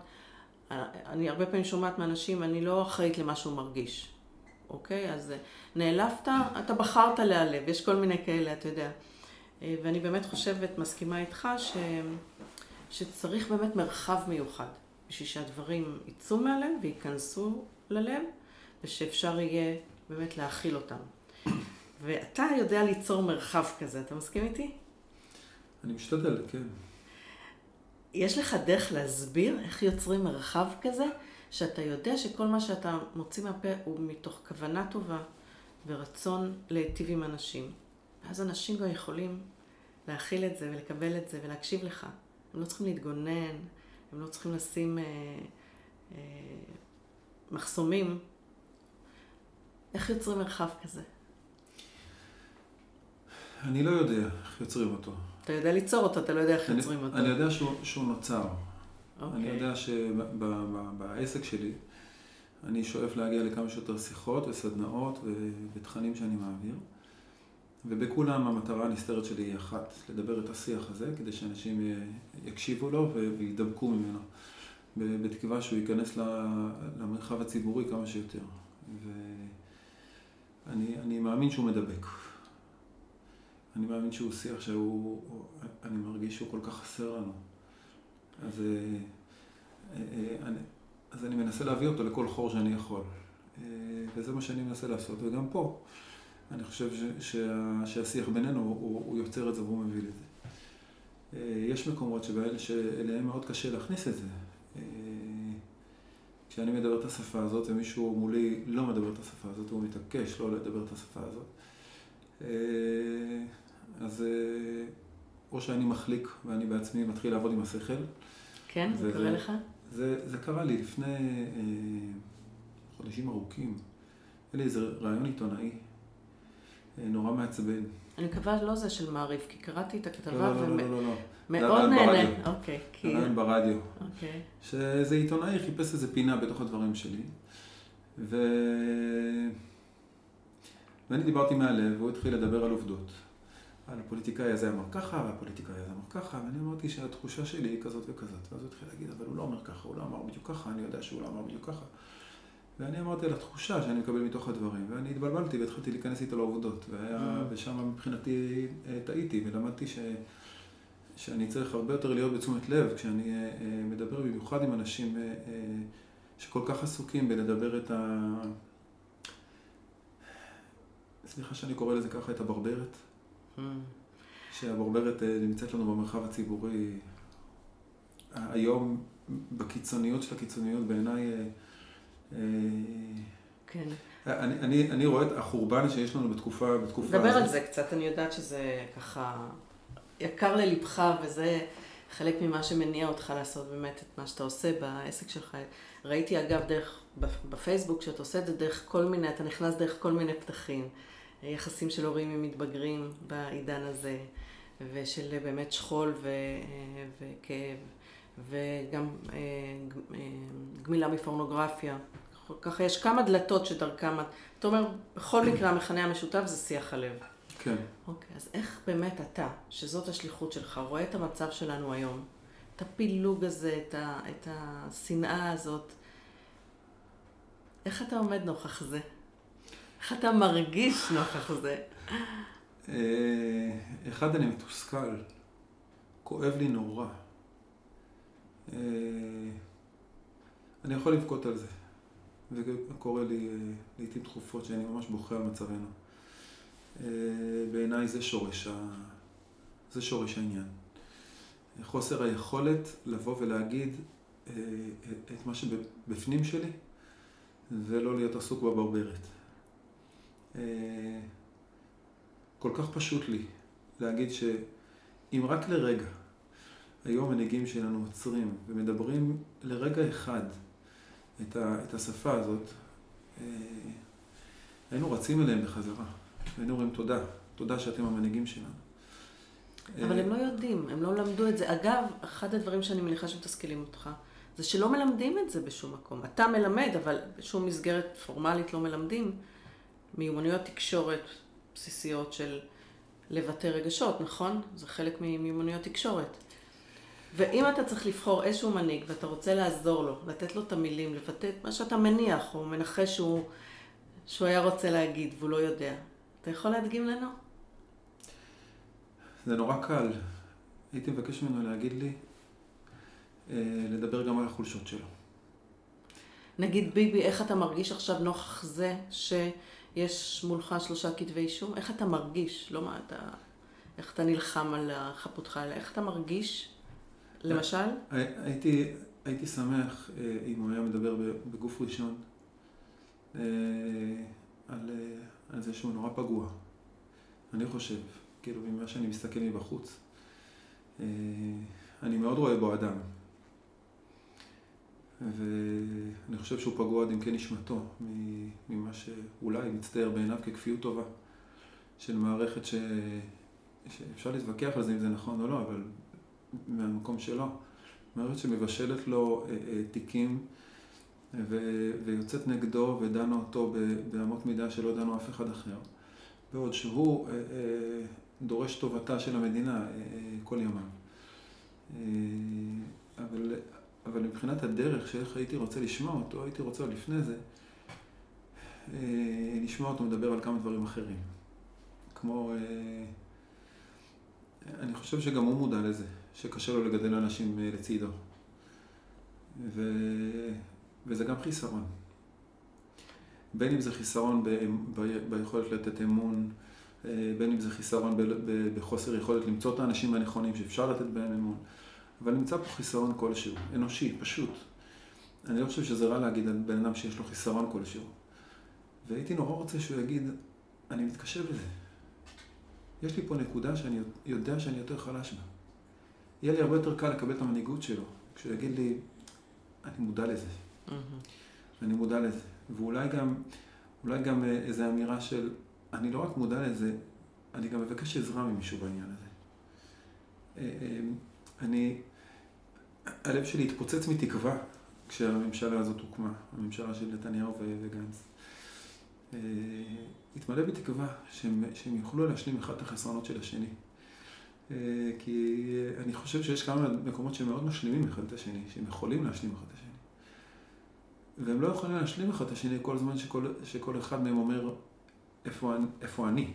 A: אני הרבה פעמים שומעת מאנשים, אני לא אחראית למה שהוא מרגיש. אוקיי? אז אה, נעלבת, אתה בחרת להיעלב, יש כל מיני כאלה, אתה יודע. אה, ואני באמת חושבת, מסכימה איתך, ש... שצריך באמת מרחב מיוחד, בשביל שהדברים יצאו מהלב וייכנסו ללב, ושאפשר יהיה באמת להכיל אותם. ואתה יודע ליצור מרחב כזה, אתה מסכים איתי?
B: אני משתדל, כן.
A: יש לך דרך להסביר איך יוצרים מרחב כזה, שאתה יודע שכל מה שאתה מוציא מהפה הוא מתוך כוונה טובה ורצון להיטיב עם אנשים. ואז אנשים גם יכולים להכיל את זה ולקבל את זה ולהקשיב לך. הם לא צריכים להתגונן, הם לא צריכים לשים אה, אה, מחסומים. איך יוצרים מרחב כזה?
B: אני לא יודע איך יוצרים אותו.
A: אתה יודע ליצור אותו, אתה לא יודע איך יוצרים אותו.
B: אני יודע שהוא, שהוא נוצר. Okay. אני אוקיי. יודע שבעסק שלי, אני שואף להגיע לכמה שיותר שיחות וסדנאות ותכנים שאני מעביר. ובכולם המטרה הנסתרת שלי היא אחת, לדבר את השיח הזה, כדי שאנשים יקשיבו לו וידבקו ממנו, בתקווה שהוא ייכנס למרחב הציבורי כמה שיותר. ואני מאמין שהוא מדבק. אני מאמין שהוא שיח שהוא, אני מרגיש שהוא כל כך חסר לנו. אז, אה, אה, אני, אז אני מנסה להביא אותו לכל חור שאני יכול. אה, וזה מה שאני מנסה לעשות, וגם פה. אני חושב ש, שה, שהשיח בינינו הוא, הוא יוצר את זה והוא מביא לזה. יש מקומות שבאלה שאליהם מאוד קשה להכניס את זה. כשאני מדבר את השפה הזאת ומישהו מולי לא מדבר את השפה הזאת, הוא מתעקש לא לדבר את השפה הזאת. אז אה, או שאני מחליק ואני בעצמי מתחיל לעבוד עם השכל.
A: כן? זה קורה לך?
B: זה, זה קרה לי לפני אה, חודשים ארוכים. היה לי איזה רעיון עיתונאי, אה, נורא מעצבן.
A: אני מקווה לא זה של מעריב, כי קראתי את הכתבה
B: לא, לא, לא, לא, לא, לא.
A: מאוד נהנה. אוקיי.
B: כי... רעיון ברדיו. אוקיי. שאיזה עיתונאי חיפש איזה פינה בתוך הדברים שלי. ו... ואני דיברתי מהלב, והוא התחיל לדבר על עובדות. על הפוליטיקאי הזה אמר ככה, והפוליטיקאי הזה אמר ככה, ואני אמרתי שהתחושה שלי היא כזאת וכזאת. ואז הוא התחיל להגיד, אבל הוא לא אומר ככה, הוא לא אמר בדיוק ככה, אני יודע שהוא לא אמר בדיוק ככה. ואני אמרתי על התחושה שאני מקבל מתוך הדברים, ואני התבלבלתי והתחלתי להיכנס איתו לעובדות, והיה, mm. ושם מבחינתי אה, טעיתי, ולמדתי ש, שאני צריך הרבה יותר להיות בתשומת לב כשאני אה, אה, מדבר במיוחד עם אנשים שכל כך עסוקים בלדבר את ה... סליחה שאני קורא לזה ככה, את הברברת. שהברברת אה, נמצאת לנו במרחב הציבורי היום בקיצוניות של הקיצוניות בעיניי... אה, אה,
A: כן.
B: אני, אני, אני רואה את החורבן שיש לנו בתקופה, בתקופה
A: הזאת. דבר על זה קצת, אני יודעת שזה ככה יקר ללבך וזה חלק ממה שמניע אותך לעשות באמת את מה שאתה עושה בעסק שלך. ראיתי אגב דרך, בפייסבוק, שאתה עושה את זה דרך כל מיני, אתה נכנס דרך כל מיני פתחים. יחסים של הורים עם מתבגרים בעידן הזה, ושל באמת שכול ו, וכאב, וגם אה, אה, גמילה מפורנוגרפיה. ככה יש כמה דלתות שדרכם, אתה אומר, בכל מקרה המכנה המשותף זה שיח הלב.
B: כן.
A: אוקיי, אז איך באמת אתה, שזאת השליחות שלך, רואה את המצב שלנו היום, את הפילוג הזה, את, ה, את השנאה הזאת, איך אתה עומד נוכח זה? איך אתה מרגיש נוכח זה?
B: אה, אחד, אני מתוסכל. כואב לי נורא. אה, אני יכול לבכות על זה. וקורה לי אה, לעיתים תכופות שאני ממש בוכה על מצבנו. בעיניי זה שורש, ה... זה שורש העניין. חוסר היכולת לבוא ולהגיד את מה שבפנים שלי, ולא להיות עסוק בברברת. אה, כל כך פשוט לי להגיד שאם רק לרגע היו המנהיגים שלנו עוצרים ומדברים לרגע אחד את, ה, את השפה הזאת, אה, היינו רצים אליהם בחזרה. היינו אומרים תודה, תודה שאתם המנהיגים שלנו.
A: אבל הם לא יודעים, הם לא למדו את זה. אגב, אחד הדברים שאני מניחה שמתסכלים אותך, זה שלא מלמדים את זה בשום מקום. אתה מלמד, אבל בשום מסגרת פורמלית לא מלמדים. מיומנויות תקשורת בסיסיות של לבטא רגשות, נכון? זה חלק ממיומנויות תקשורת. ואם אתה צריך לבחור איזשהו מנהיג ואתה רוצה לעזור לו, לתת לו את המילים, לבטא את מה שאתה מניח או מנחש שהוא, שהוא היה רוצה להגיד והוא לא יודע, אתה יכול להדגים לנו?
B: זה נורא קל. הייתי מבקש ממנו להגיד לי, אה, לדבר גם על החולשות שלו.
A: נגיד ביבי, איך אתה מרגיש עכשיו נוכח זה ש... יש מולך שלושה כתבי אישום, איך אתה מרגיש? לא מה אתה... איך אתה נלחם על חפותך, אלא איך אתה מרגיש למשל?
B: הייתי, הייתי שמח אה, אם הוא היה מדבר בגוף ראשון אה, על, על זה שהוא נורא פגוע. אני חושב, כאילו, ממה שאני מסתכל מבחוץ. אני מאוד רואה בו אדם. ואני חושב שהוא פגוע עד עמקי נשמתו, ממה שאולי מצטייר בעיניו ככפיות טובה של מערכת ש... שאפשר להתווכח על זה אם זה נכון או לא, אבל מהמקום שלו. מערכת שמבשלת לו אה, אה, תיקים ו... ויוצאת נגדו ודנה אותו באמות מידה שלא דנו אף אחד אחר. בעוד שהוא אה, דורש טובתה של המדינה כל ימיו. אבל אבל מבחינת הדרך שאיך הייתי רוצה לשמוע אותו, הייתי רוצה לפני זה, אה, לשמוע אותו מדבר על כמה דברים אחרים. כמו, אה, אני חושב שגם הוא מודע לזה, שקשה לו לגדל אנשים אה, לצידו. ו... וזה גם חיסרון. בין אם זה חיסרון ב... ב... ביכולת לתת אמון, בין אם זה חיסרון ב... ב... בחוסר יכולת למצוא את האנשים הנכונים שאפשר לתת בהם אמון. אבל נמצא פה חיסרון כלשהו, אנושי, פשוט. אני לא חושב שזה רע להגיד על בן אדם שיש לו חיסרון כלשהו. והייתי נורא רוצה שהוא יגיד, אני מתקשה בזה. יש לי פה נקודה שאני יודע שאני יותר חלש בה. יהיה לי הרבה יותר קל לקבל את המנהיגות שלו, כשהוא יגיד לי, אני מודע לזה. Mm-hmm. אני מודע לזה. ואולי גם, אולי גם אה, איזו אמירה של, אני לא רק מודע לזה, אני גם מבקש עזרה ממישהו בעניין הזה. אה, אה, אני, הלב שלי התפוצץ מתקווה כשהממשלה הזאת הוקמה, הממשלה של נתניהו וגנץ. אה, התמלא בתקווה שהם, שהם יוכלו להשלים אחד את החסרונות של השני. אה, כי אני חושב שיש כמה מקומות שהם מאוד משלימים אחד את השני, שהם יכולים להשלים אחד את השני. והם לא יכולים להשלים אחד את השני כל זמן שכל, שכל אחד מהם אומר איפה, איפה אני.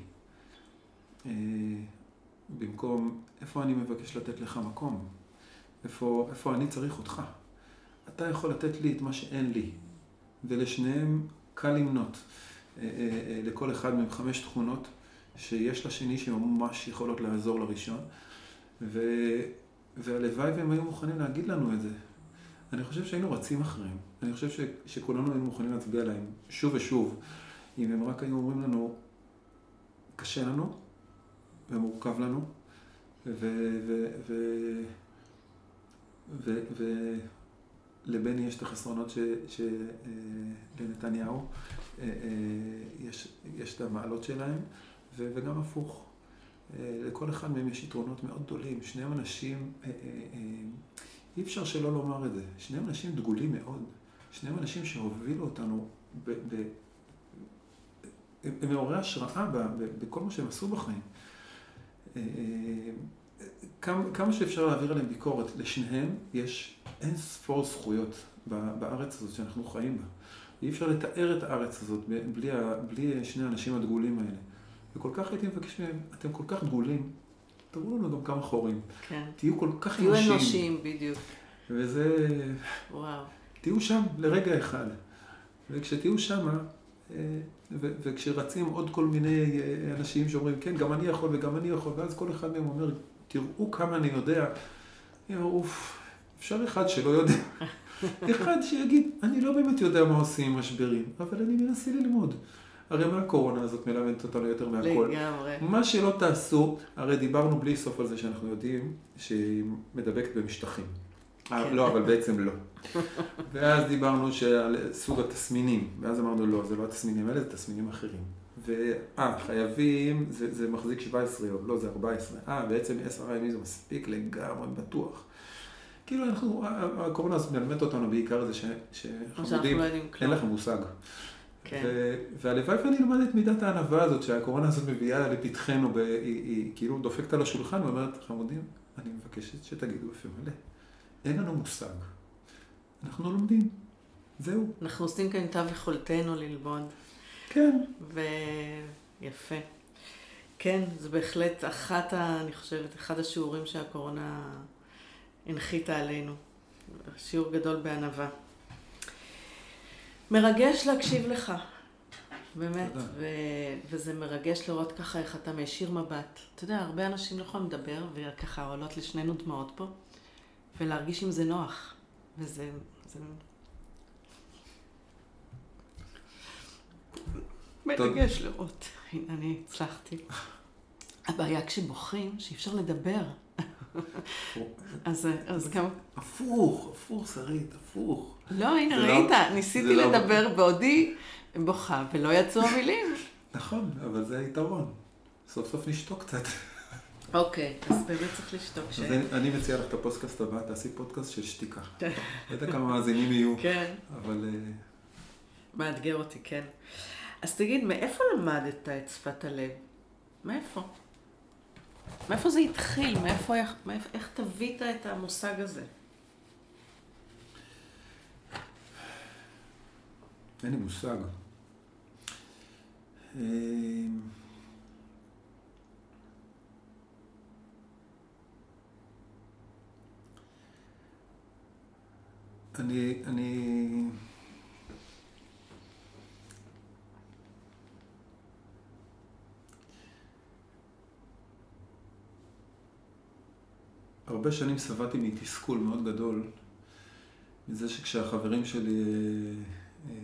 B: במקום איפה אני מבקש לתת לך מקום, איפה, איפה אני צריך אותך. אתה יכול לתת לי את מה שאין לי, ולשניהם קל למנות. אה, אה, אה, לכל אחד מהם חמש תכונות שיש לשני שממש יכולות לעזור לראשון, ו... והלוואי והם היו מוכנים להגיד לנו את זה. אני חושב שהיינו רצים אחריהם. אני חושב ש... שכולנו היינו מוכנים להצביע להם שוב ושוב, אם הם רק היו אומרים לנו, קשה לנו, ומורכב לנו, ולבני יש את החסרונות שלנתניהו, אה, אה, יש, יש את המעלות שלהם, וגם הפוך. אה, לכל אחד מהם יש יתרונות מאוד גדולים. שניהם אנשים, אי אפשר שלא לומר את זה, שניהם אנשים דגולים מאוד. שניהם אנשים שהובילו אותנו ב... ב הם מעוררי השראה בכל מה שהם עשו בחיים. אה, כמה, כמה שאפשר להעביר עליהם ביקורת, לשניהם יש אין ספור זכויות בארץ הזאת שאנחנו חיים בה. אי אפשר לתאר את הארץ הזאת בלי, בלי שני האנשים הדגולים האלה. וכל כך הייתי מבקש מהם, אתם כל כך דגולים, תראו לנו גם כמה חורים. כן. תהיו כל כך
A: אנושיים. תהיו אנושיים, בדיוק.
B: וזה... וואו. תהיו שם לרגע אחד. וכשתהיו שמה, וכשרצים עוד כל מיני אה, אנשים שאומרים, כן, גם אני יכול וגם אני יכול, ואז כל אחד מהם אומר, תראו כמה אני יודע. אני אומר, אוף, אפשר אחד שלא יודע. [LAUGHS] אחד שיגיד, אני לא באמת יודע מה עושים עם משברים, אבל אני מנסה ללמוד. הרי מה הקורונה הזאת מלמדת אותנו יותר מהכל?
A: לגמרי.
B: מה שלא תעשו, הרי דיברנו בלי סוף על זה שאנחנו יודעים שהיא מדבקת במשטחים. אה, כן. לא, אבל בעצם לא. [LAUGHS] ואז דיברנו על סוג התסמינים, ואז אמרנו לא, זה לא התסמינים האלה, זה תסמינים אחרים. ואה, חייבים, זה, זה מחזיק 17 יום, לא, זה 14. אה, בעצם 10 ימים זה מספיק לגמרי בטוח. כאילו אנחנו, הקורונה הזאת מלמדת אותנו בעיקר זה
A: שחמודים, לא
B: אין לכם מושג. כן. והלוואי ואני אלמד את מידת הענווה הזאת שהקורונה הזאת מביאה לפתחנו, היא, היא כאילו דופקת על השולחן ואומרת, חמודים, אני מבקשת שתגידו בפה מלא. אין לנו מושג. אנחנו לומדים. זהו.
A: אנחנו עושים תו יכולתנו ללמוד.
B: כן.
A: ויפה. כן, זה בהחלט אחת, ה... אני חושבת, אחד השיעורים שהקורונה הנחיתה עלינו. שיעור גדול בענווה. מרגש להקשיב לך, באמת, ו... וזה מרגש לראות ככה איך אתה מישיר מבט. אתה יודע, הרבה אנשים לא יכולים לדבר, וככה עולות לשנינו דמעות פה. ולהרגיש אם זה נוח. וזה... זה... מרגש לראות. הנה, אני הצלחתי. הבעיה כשבוכים, שאי אפשר לדבר. אז, אז גם...
B: הפוך, הפוך, שרית, הפוך.
A: לא, הנה, ראית, לא, ניסיתי לא- לדבר לא... בעודי בוכה, ולא יצאו המילים.
B: נכון, אבל זה היתרון. סוף סוף נשתוק קצת.
A: אוקיי, אז באמת צריך לשתוק.
B: ש... אני מציע לך את הפודקאסט הבא, תעשי פודקאסט של שתיקה. לא יודע כמה מאזינים יהיו.
A: כן.
B: אבל... אה,
A: מאתגר אותי, כן. אז תגיד, מאיפה למדת את שפת הלב? מאיפה? מאיפה זה התחיל? מאיפה, מאיפה, איך תבית את המושג הזה?
B: אין לי מושג. אני, אני... הרבה שנים שבעתי מתסכול מאוד גדול מזה שכשהחברים שלי אה, אה,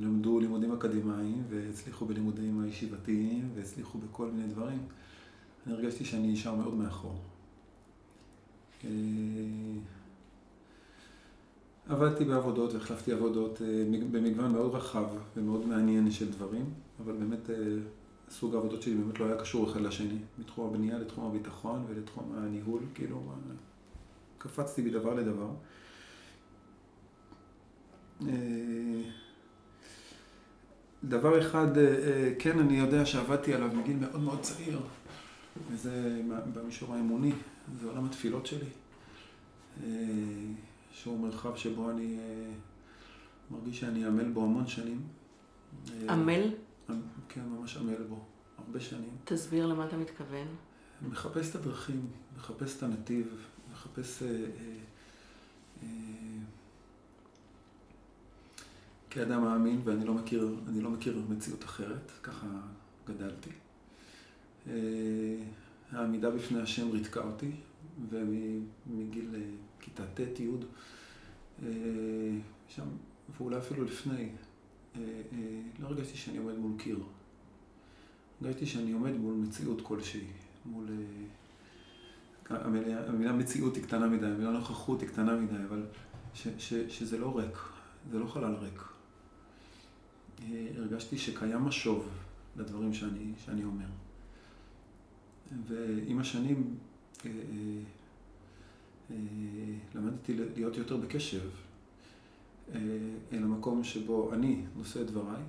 B: למדו לימודים אקדמיים והצליחו בלימודים הישיבתיים והצליחו בכל מיני דברים, אני הרגשתי שאני נשאר מאוד מאחור. אה, עבדתי בעבודות והחלפתי עבודות במגוון מאוד רחב ומאוד מעניין של דברים, אבל באמת סוג העבודות שלי באמת לא היה קשור אחד לשני, מתחום הבנייה לתחום הביטחון ולתחום הניהול, כאילו, קפצתי מדבר לדבר. אה, דבר אחד, אה, אה, כן, אני יודע שעבדתי עליו מגיל מאוד מאוד צעיר, וזה במישור האמוני, זה עולם התפילות שלי, שהוא מרחב שבו אני מרגיש שאני עמל בו המון שנים.
A: עמל?
B: כן, ממש עמל בו, הרבה שנים.
A: תסביר למה אתה מתכוון.
B: מחפש את הדרכים, מחפש את הנתיב, מחפש... אה, אה, אה, כאדם מאמין, ואני לא מכיר, אני לא מכיר מציאות אחרת, ככה גדלתי. אה, העמידה בפני השם ריתקה אותי, ומגיל אה, כיתה ט', י', אה, שם, ואולי אפילו לפני, אה, אה, לא הרגשתי שאני עומד מול קיר. הרגשתי שאני עומד מול מציאות כלשהי, מול... המילה, המילה מציאות היא קטנה מדי, המילה נוכחות היא קטנה מדי, אבל ש, ש, שזה לא ריק, זה לא חלל ריק. הרגשתי שקיים משוב לדברים שאני, שאני אומר. ועם השנים למדתי להיות יותר בקשב אה, אל המקום שבו אני נושא את דבריי,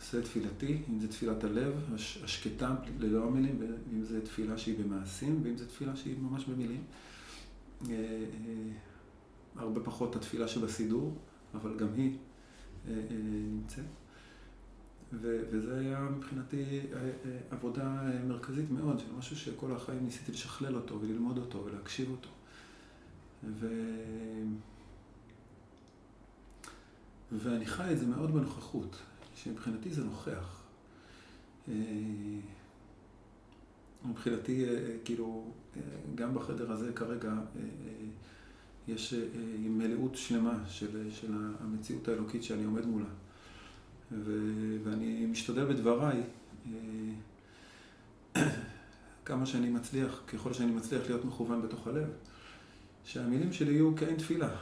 B: עושה תפילתי, אם זה תפילת הלב, השקטה ללא המילים, ואם זה תפילה שהיא במעשים, ואם זה תפילה שהיא ממש במילים. אה, אה, הרבה פחות התפילה שבסידור, אבל גם היא נמצאת. וזה היה מבחינתי עבודה מרכזית מאוד, של משהו שכל החיים ניסיתי לשכלל אותו וללמוד אותו ולהקשיב אותו. ו... ואני חי את זה מאוד בנוכחות, שמבחינתי זה נוכח. אה, מבחינתי, אה, כאילו, אה, גם בחדר הזה כרגע יש מלאות שלמה של, של המציאות האלוקית שאני עומד מולה. ו, ואני משתדל בדבריי, [CLEARS THROAT] כמה שאני מצליח, ככל שאני מצליח להיות מכוון בתוך הלב, שהמילים שלי יהיו כאין תפילה.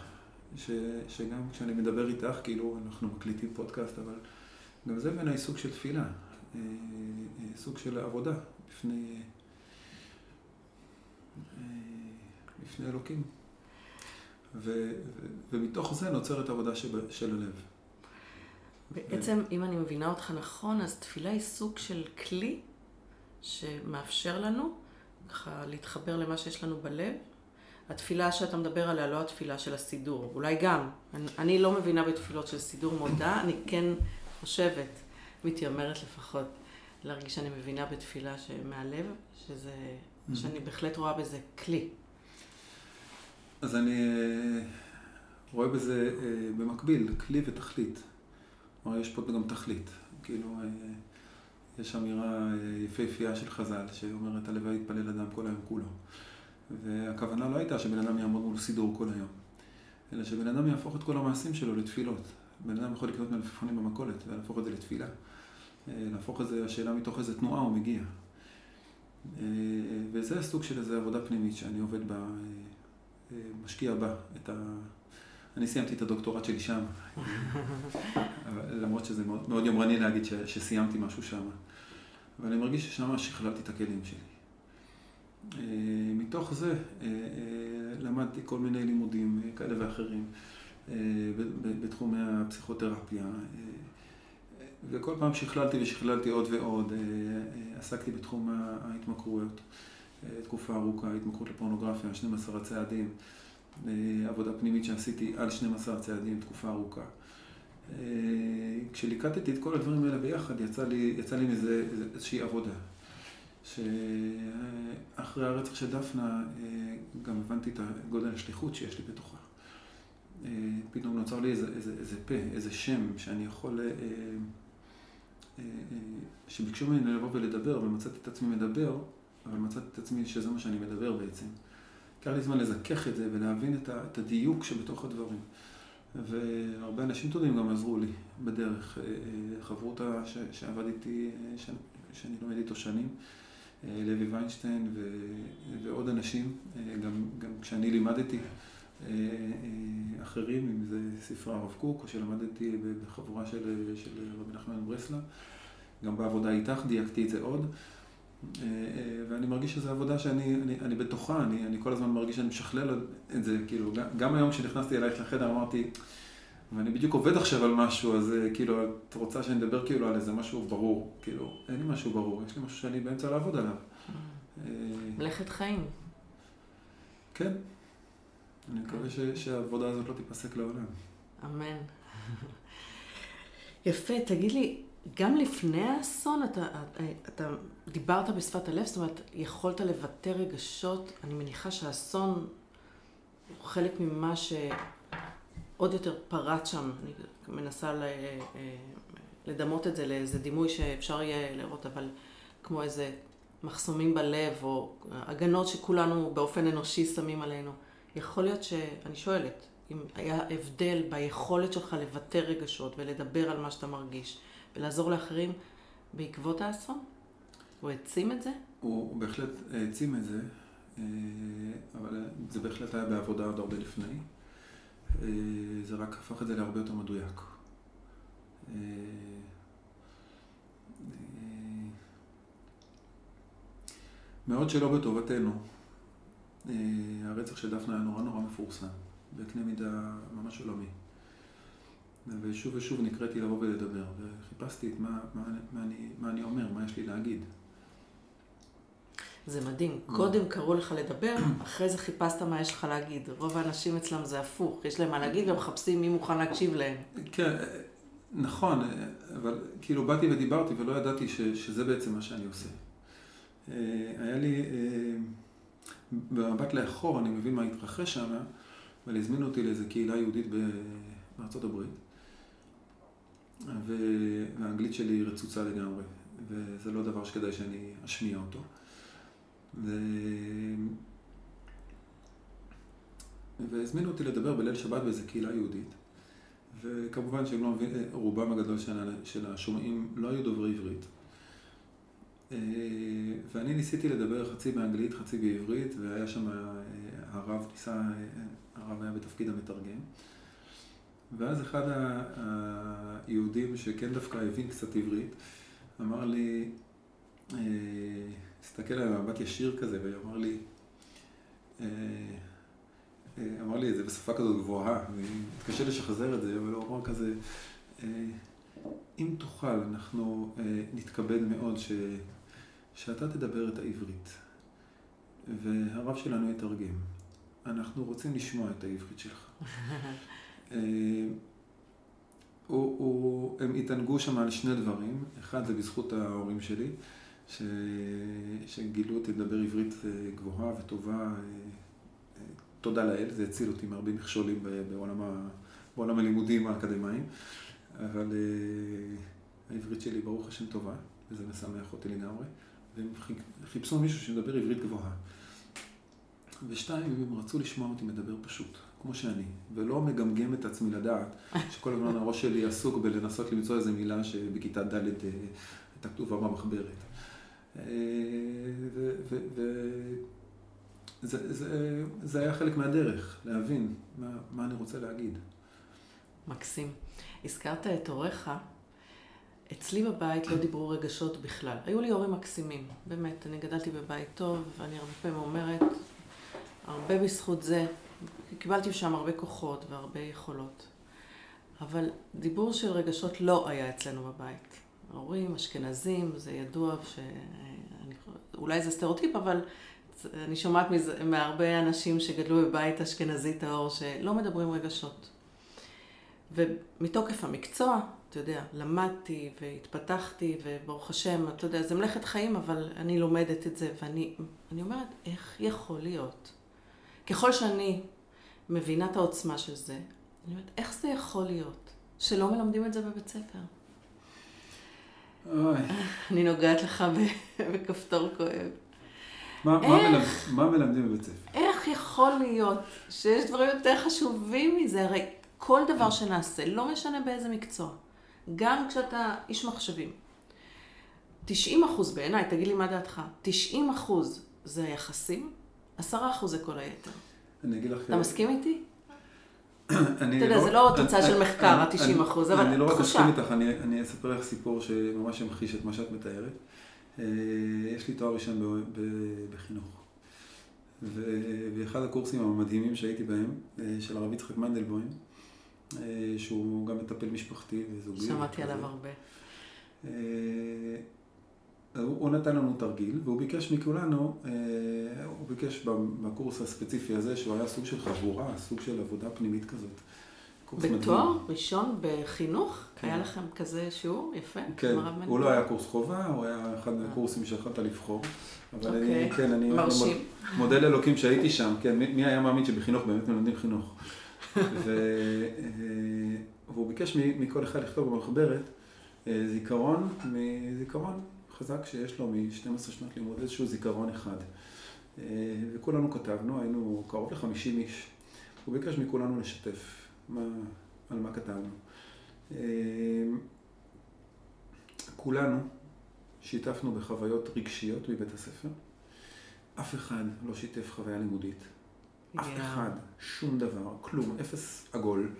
B: ש, שגם כשאני מדבר איתך, כאילו אנחנו מקליטים פודקאסט, אבל גם זה בעיניי סוג של תפילה, אה, אה, סוג של עבודה בפני, אה, בפני אלוקים. ו, ו, ומתוך זה נוצרת עבודה של, של הלב.
A: בעצם, ו... אם אני מבינה אותך נכון, אז תפילה היא סוג של כלי שמאפשר לנו ככה להתחבר למה שיש לנו בלב, התפילה שאתה מדבר עליה, לא התפילה של הסידור, אולי גם. אני, אני לא מבינה בתפילות של סידור מודה, אני כן חושבת, מתיימרת לפחות, להרגיש שאני מבינה בתפילה מהלב, שזה, mm-hmm. שאני בהחלט רואה בזה כלי.
B: אז אני אה, רואה בזה אה, במקביל, כלי ותכלית. כלומר, יש פה גם תכלית. כאילו, אה, יש אמירה יפהפייה של חז"ל, שאומרת, הלוואי יתפלל אדם כל היום כולו. והכוונה לא הייתה שבן אדם יעמוד מול סידור כל היום, אלא שבן אדם יהפוך את כל המעשים שלו לתפילות. בן אדם יכול לקנות מלפפונים במכולת ולהפוך את זה לתפילה. להפוך את זה, השאלה מתוך איזה תנועה הוא מגיע. וזה הסוג של איזו עבודה פנימית שאני עובד בה, משקיע בה את ה... אני סיימתי את הדוקטורט שלי שם, למרות שזה מאוד, מאוד יומרני להגיד ש, שסיימתי משהו שם. אבל אני מרגיש ששם שכללתי את הכלים שלי. מתוך זה למדתי כל מיני לימודים כאלה ואחרים בתחומי הפסיכותרפיה, וכל פעם שכללתי ושכללתי עוד ועוד, עסקתי בתחום ההתמכרויות, תקופה ארוכה, התמכרות לפורנוגרפיה, 12 הצעדים. עבודה פנימית שעשיתי על 12 צעדים, תקופה ארוכה. כשליקטתי את כל הדברים האלה ביחד, יצא לי, יצא לי מזה איזושהי עבודה. שאחרי הרצח של דפנה, גם הבנתי את גודל השליחות שיש לי בתוכה. פתאום נוצר לי איזה, איזה, איזה פה, איזה שם שאני יכול... שביקשו ממני לבוא ולדבר, ומצאתי את עצמי מדבר, אבל מצאתי את עצמי שזה מה שאני מדבר בעצם. לקח לי זמן לזכך את זה ולהבין את הדיוק שבתוך הדברים. והרבה אנשים טובים גם עזרו לי בדרך. אה, אה, חברותה שעבד איתי, אה, שאני לומד איתו שנים, לוי ויינשטיין ו, ועוד אנשים, גם, גם כשאני לימדתי אחרים, אם זה ספרי הרב קוק, או שלמדתי בחבורה של, של רבי נחמן ברסלב, גם בעבודה איתך דייקתי את זה עוד. אה, אה, ואני מרגיש שזו עבודה שאני אני, אני בתוכה, אני, אני כל הזמן מרגיש שאני משכלל את זה, כאילו, גם היום כשנכנסתי אלייך לחדר אמרתי, ואני בדיוק עובד עכשיו על משהו, אז אה, כאילו, את רוצה שאני אדבר כאילו על איזה משהו ברור, כאילו, אין לי משהו ברור, יש לי משהו שאני באמצע לעבוד עליו.
A: מלאכת חיים.
B: כן. אני מקווה ש, שהעבודה הזאת לא תיפסק לעולם.
A: אמן. [LAUGHS] יפה, תגיד לי, גם לפני האסון אתה, אתה דיברת בשפת הלב, זאת אומרת, יכולת לבטא רגשות. אני מניחה שהאסון הוא חלק ממה שעוד יותר פרט שם. אני מנסה לדמות את זה לאיזה דימוי שאפשר יהיה לראות, אבל כמו איזה מחסומים בלב, או הגנות שכולנו באופן אנושי שמים עלינו. יכול להיות ש... אני שואלת, אם היה הבדל ביכולת שלך לבטא רגשות ולדבר על מה שאתה מרגיש. ולעזור לאחרים בעקבות האסון? הוא העצים את זה?
B: הוא בהחלט העצים את זה, אה, אבל זה בהחלט היה בעבודה עוד הרבה לפני. אה, זה רק הפך את זה להרבה יותר מדויק. אה, מאוד שלא בטובתנו. הרצח של דפנה היה נורא נורא מפורסם, בקנה מידה ממש עולמי. ושוב ושוב נקראתי לבוא ולדבר, וחיפשתי את מה, מה, מה, אני, מה אני אומר, מה יש לי להגיד.
A: זה מדהים. קודם קראו לך לדבר, אחרי זה חיפשת מה יש לך להגיד. רוב האנשים אצלם זה הפוך, יש להם מה להגיד ומחפשים מי מוכן להקשיב להם.
B: כן, נכון, אבל כאילו באתי ודיברתי ולא ידעתי ש, שזה בעצם מה שאני עושה. היה לי, במבט לאחור אני מבין מה התרחש שם, אבל הזמינו אותי לאיזו קהילה יהודית בארצות הברית. והאנגלית שלי רצוצה לגמרי, וזה לא דבר שכדאי שאני אשמיע אותו. ו... והזמינו אותי לדבר בליל שבת באיזה קהילה יהודית, וכמובן שהם לא מבינים, רובם הגדול של, של השומעים לא היו דוברי עברית. אה, ואני ניסיתי לדבר חצי באנגלית, חצי בעברית, והיה שם אה, הרב ניסה, אה, הרב היה בתפקיד המתרגם. ואז אחד היהודים שכן דווקא הבין קצת עברית, אמר לי, אה, הסתכל עליי במבט ישיר כזה, ואמר לי, אה, אה, אמר לי את זה בשפה כזאת גבוהה, אני מתקשה לשחזר את זה, אבל הוא אמר כזה, אם תוכל, אנחנו נתכבד מאוד ש, שאתה תדבר את העברית, והרב שלנו יתרגם. אנחנו רוצים לשמוע את העברית שלך. [LAUGHS] אה, הוא, הוא, הם התענגו שם על שני דברים, אחד זה בזכות ההורים שלי, ש, שגילו אותי לדבר עברית אה, גבוהה וטובה, אה, תודה לאל, זה הציל אותי מהרבה מכשולים בעולם, ה, בעולם הלימודים האקדמיים, אבל העברית שלי ברוך השם טובה, וזה משמח אותי לגמרי, והם חיפשו מישהו שמדבר עברית גבוהה. ושתיים, הם רצו לשמוע אותי מדבר פשוט, כמו שאני, ולא מגמגם את עצמי לדעת, [LAUGHS] שכל הזמן הראש שלי עסוק בלנסות למצוא איזו מילה שבכיתה ד' אה, הייתה כתובה במחברת. וזה היה חלק מהדרך, להבין מה, מה אני רוצה להגיד.
A: מקסים. הזכרת את הוריך. אצלי בבית לא דיברו רגשות בכלל. היו לי הורים מקסימים, באמת. אני גדלתי בבית טוב, ואני הרבה פעמים אומרת, הרבה בזכות זה, קיבלתי שם הרבה כוחות והרבה יכולות. אבל דיבור של רגשות לא היה אצלנו בבית. ההורים אשכנזים, זה ידוע ש... אולי זה סטריאוטיפ, אבל אני שומעת מזה, מהרבה אנשים שגדלו בבית אשכנזי טהור, שלא מדברים רגשות. ומתוקף המקצוע, אתה יודע, למדתי והתפתחתי, וברוך השם, אתה יודע, זה מלאכת חיים, אבל אני לומדת את זה, ואני אומרת, איך יכול להיות? ככל שאני מבינה את העוצמה של זה, אני אומרת, איך זה יכול להיות שלא מלמדים את זה בבית ספר?
B: אוי.
A: אני נוגעת לך [LAUGHS] בכפתור כואב.
B: מה, איך, מה, מלמד, מה מלמדים בבית ספר?
A: איך יכול להיות שיש דברים יותר חשובים מזה? הרי כל דבר שנעשה, לא משנה באיזה מקצוע, גם כשאתה איש מחשבים, 90 אחוז בעיניי, תגיד לי מה דעתך, 90 אחוז זה היחסים, 10 אחוז זה כל היתר.
B: אני אגיד לך...
A: אתה מסכים איתי? אתה יודע, זה לא תוצאה של מחקר, ה-90 אחוז, אבל.
B: אני לא רק אסכים איתך, אני אספר לך סיפור שממש ימחיש את מה שאת מתארת. אה, יש לי תואר ראשון בחינוך. ואחד הקורסים המדהימים שהייתי בהם, אה, של הרב יצחק מנדלבוים, אה, שהוא גם מטפל משפחתי וזוגי.
A: שמעתי עליו הרבה.
B: הוא נתן לנו תרגיל, והוא ביקש מכולנו, הוא ביקש בקורס הספציפי הזה, שהוא היה סוג של חבורה, סוג של עבודה פנימית כזאת.
A: בתואר ראשון בחינוך? כן. היה לכם כזה שיעור? יפה.
B: כן, הוא לא היה קורס חובה, הוא היה אחד מהקורסים שיכולת לבחור. אבל
A: אוקיי.
B: אני, כן, אני
A: מרשים.
B: מודה לאלוקים שהייתי שם, כן, מי היה מאמין שבחינוך באמת מלמדים חינוך. והוא ביקש מכל אחד לכתוב במחברת אה, זיכרון, זיכרון חזק שיש לו מ-12 שנות לימוד, איזשהו זיכרון אחד. אה, וכולנו כתבנו, היינו קרוב ל-50 איש. הוא ביקש מכולנו לשתף. מה, על מה כתבנו. אמ, כולנו שיתפנו בחוויות רגשיות מבית הספר. אף אחד לא שיתף חוויה לימודית. אף yeah. אחד, שום דבר, כלום, אפס עגול.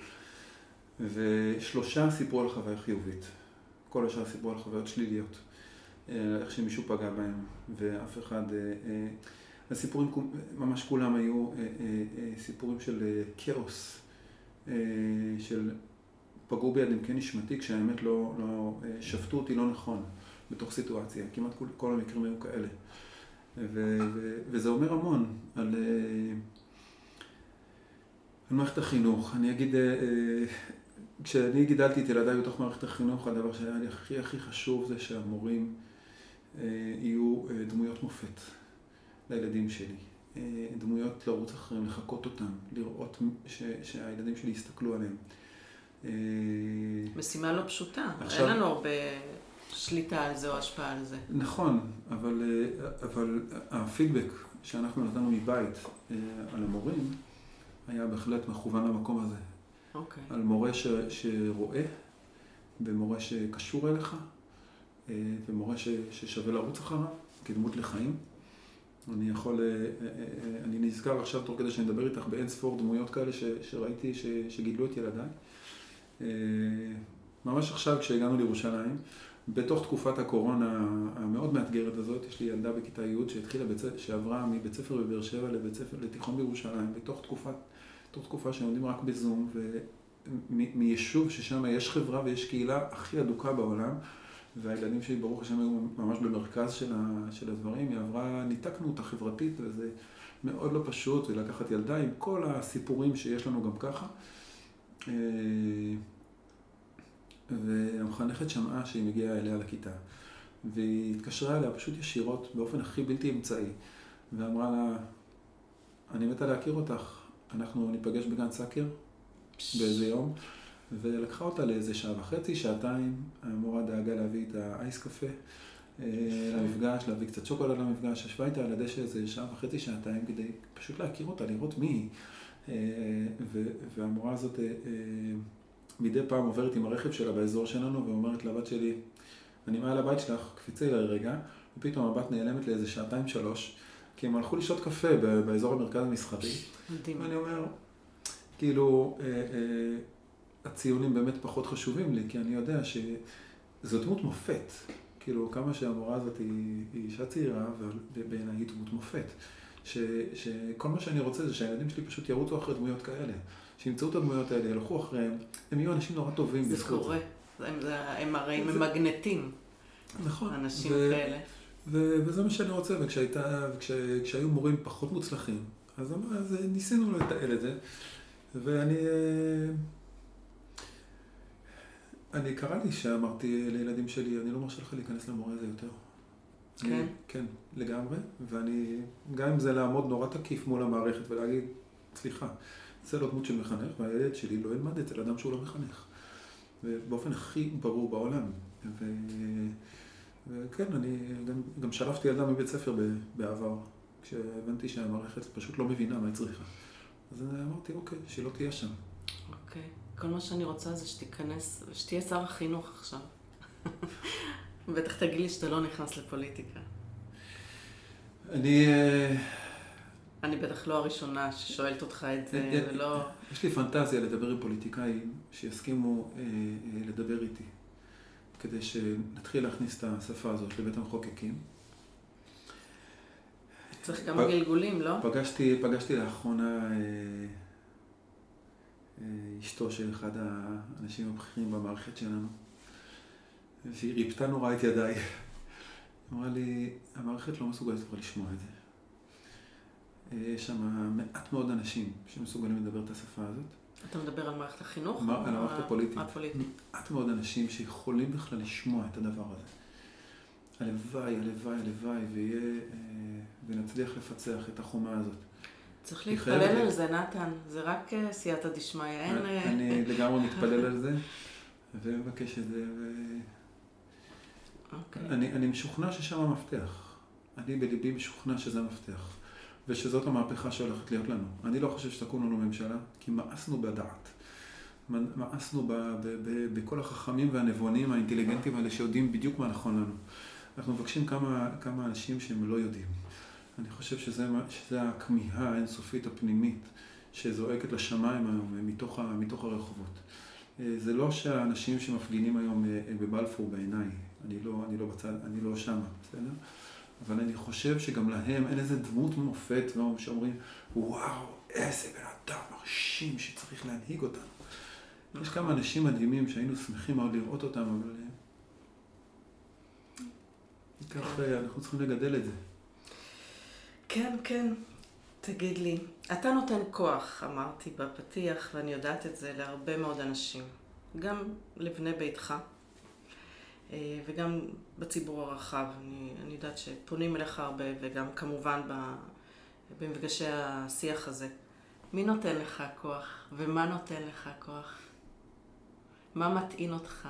B: ושלושה סיפרו על חוויה חיובית. כל השאר סיפרו על חוויות שליליות. אה, איך שמישהו פגע בהם, ואף אחד... אה, אה, הסיפורים, ממש כולם היו סיפורים של כאוס, של פגעו ביד עמקי נשמתי, כשהאמת לא, לא, שפטו אותי לא נכון בתוך סיטואציה, כמעט כל, כל המקרים היו כאלה. ו, ו, וזה אומר המון על, על מערכת החינוך. אני אגיד, כשאני גידלתי את ילדיי בתוך מערכת החינוך, הדבר שהיה לי הכי הכי חשוב זה שהמורים יהיו דמויות מופת לילדים שלי. אה, דמויות לרוץ אחריהם, לחקות אותם, לראות ש, שהילדים שלי יסתכלו עליהם.
A: אה, משימה לא פשוטה, עכשיו, אין לנו הרבה שליטה על זה או השפעה על זה.
B: נכון, אבל, אה, אבל הפידבק שאנחנו נתנו מבית על המורים היה בהחלט מכוון למקום הזה.
A: אוקיי.
B: על מורה ש, שרואה, ומורה שקשור אליך, ומורה ש, ששווה לרוץ אחריו כדמות לחיים. אני יכול, אה, אה, אה, אני נזכר עכשיו תוך כדי שאני מדבר איתך באין ספור דמויות כאלה ש, שראיתי ש, שגידלו את ילדיי. ממש עכשיו כשהגענו לירושלים, בתוך תקופת הקורונה המאוד מאתגרת הזאת, יש לי ילדה בכיתה י' שהתחילה, בצ... שעברה מבית ספר בבאר שבע לבית ספר, לתיכון בירושלים, בתוך תקופת, בתוך תקופה שלומדים רק בזום, ומיישוב ששם יש חברה ויש קהילה הכי אדוקה בעולם. והילדים שלי, ברוך השם, היו ממש במרכז של, ה, של הדברים. היא עברה, ניתקנו אותה חברתית, וזה מאוד לא פשוט, ולקחת ילדה עם כל הסיפורים שיש לנו גם ככה. אה, והמחנכת שמעה שהיא מגיעה אליה לכיתה, והיא התקשרה אליה פשוט ישירות, באופן הכי בלתי אמצעי, ואמרה לה, אני מתה להכיר אותך, אנחנו ניפגש בגן סאקר באיזה יום. ולקחה אותה לאיזה שעה וחצי, שעתיים, המורה דאגה להביא את האייס קפה, למפגש, להביא קצת שוקולד למפגש, ישבה איתה על הדשא איזה שעה וחצי, שעתיים, כדי פשוט להכיר אותה, לראות מי היא. והמורה הזאת מדי פעם עוברת עם הרכב שלה באזור שלנו ואומרת לבת שלי, אני מעל הבית שלך, קפיצי לה רגע, ופתאום הבת נעלמת לאיזה שעתיים שלוש, כי הם הלכו לשתות קפה באזור המרכז המסחרי. מדהים. ואני אומר, כאילו, אה, אה, הציונים באמת פחות חשובים לי, כי אני יודע שזו דמות מופת. כאילו, כמה שהמורה הזאת היא, היא אישה צעירה, ובעיניי היא דמות מופת. ש, שכל מה שאני רוצה זה שהילדים שלי פשוט ירוצו אחרי דמויות כאלה. שימצאו את הדמויות האלה, ילכו אחריהם, הם יהיו אנשים נורא טובים
A: זה קורה. זה. הם, זה, הם הרי זה... ממגנטים.
B: נכון.
A: אנשים ו... כאלה.
B: ו... וזה מה שאני רוצה, וכשהיו וכש... מורים פחות מוצלחים, אז, אז ניסינו לתעל את זה, ואני... אני קרה לי שאמרתי לילדים שלי, אני לא מרשה לך להיכנס למורה הזה יותר.
A: כן? אני,
B: כן, לגמרי, ואני, גם אם זה לעמוד נורא תקיף מול המערכת ולהגיד, סליחה, זה לא דמות של מחנך, והילד שלי לא ילמד אצל אדם שהוא לא מחנך. ובאופן הכי ברור בעולם. ו... וכן, אני גם, גם שלפתי ילדה מבית ספר בעבר, כשהבנתי שהמערכת פשוט לא מבינה מה היא צריכה. אז אמרתי, אוקיי, שהיא לא תהיה שם.
A: אוקיי. כל מה שאני רוצה זה שתיכנס, שתהיה שר החינוך עכשיו. בטח תגיד לי שאתה לא נכנס לפוליטיקה.
B: אני... אה,
A: אני בטח לא הראשונה ששואלת אותך את זה, אה, אה, ולא...
B: יש לי פנטזיה לדבר עם פוליטיקאים שיסכימו אה, לדבר איתי, כדי שנתחיל להכניס את השפה הזאת לבית המחוקקים.
A: צריך כמה פ... גלגולים, לא?
B: פגשתי, פגשתי לאחרונה אה, אשתו של אחד האנשים הבכירים במערכת שלנו, שהיא ריפתה נורא את ידיי. אמרה לי, המערכת לא מסוגלת כבר לשמוע את זה. יש שם מעט מאוד אנשים שמסוגלים לדבר את השפה הזאת.
A: אתה מדבר על מערכת החינוך?
B: מה, על המערכת הפוליטית. הפוליטית. מעט מאוד אנשים שיכולים בכלל לשמוע את הדבר הזה. הלוואי, הלוואי, הלוואי, ויהיה, אה, ונצליח לפצח את החומה הזאת.
A: צריך להתפלל על זה, נתן. זה רק אה, סייעתא דשמיא, אין...
B: אה, אני [LAUGHS] לגמרי מתפלל על זה, ומבקש את זה, ו... אוקיי. אני משוכנע ששם המפתח. אני בליבי משוכנע שזה המפתח. ושזאת המהפכה שהולכת להיות לנו. אני לא חושב שתקום לנו ממשלה, כי מאסנו בדעת. מאסנו ב, ב, ב, בכל החכמים והנבונים האינטליגנטים האלה שיודעים בדיוק מה נכון לנו. אנחנו מבקשים כמה, כמה אנשים שהם לא יודעים. אני חושב שזה, שזה הכמיהה האינסופית הפנימית שזועקת לשמיים היום מתוך, מתוך הרחובות. אה, זה לא שהאנשים שמפגינים היום אה, בבלפור בעיניי, אני לא, אני לא בצד, אני לא שמה, בסדר? אבל אני חושב שגם להם אין איזה דמות מופת שאומרים, וואו, איזה בן אדם מרשים שצריך להנהיג אותנו. יש כמה אנשים מדהימים שהיינו שמחים מאוד לראות אותם, אבל... אה, כך אה, אנחנו צריכים לגדל את זה.
A: כן, כן. תגיד לי, אתה נותן כוח, אמרתי בפתיח, ואני יודעת את זה, להרבה מאוד אנשים. גם לבני ביתך, אה, וגם בציבור הרחב. אני, אני יודעת שפונים אליך הרבה, וגם כמובן במפגשי השיח הזה. מי נותן לך כוח, ומה נותן לך כוח? מה מטעין אותך?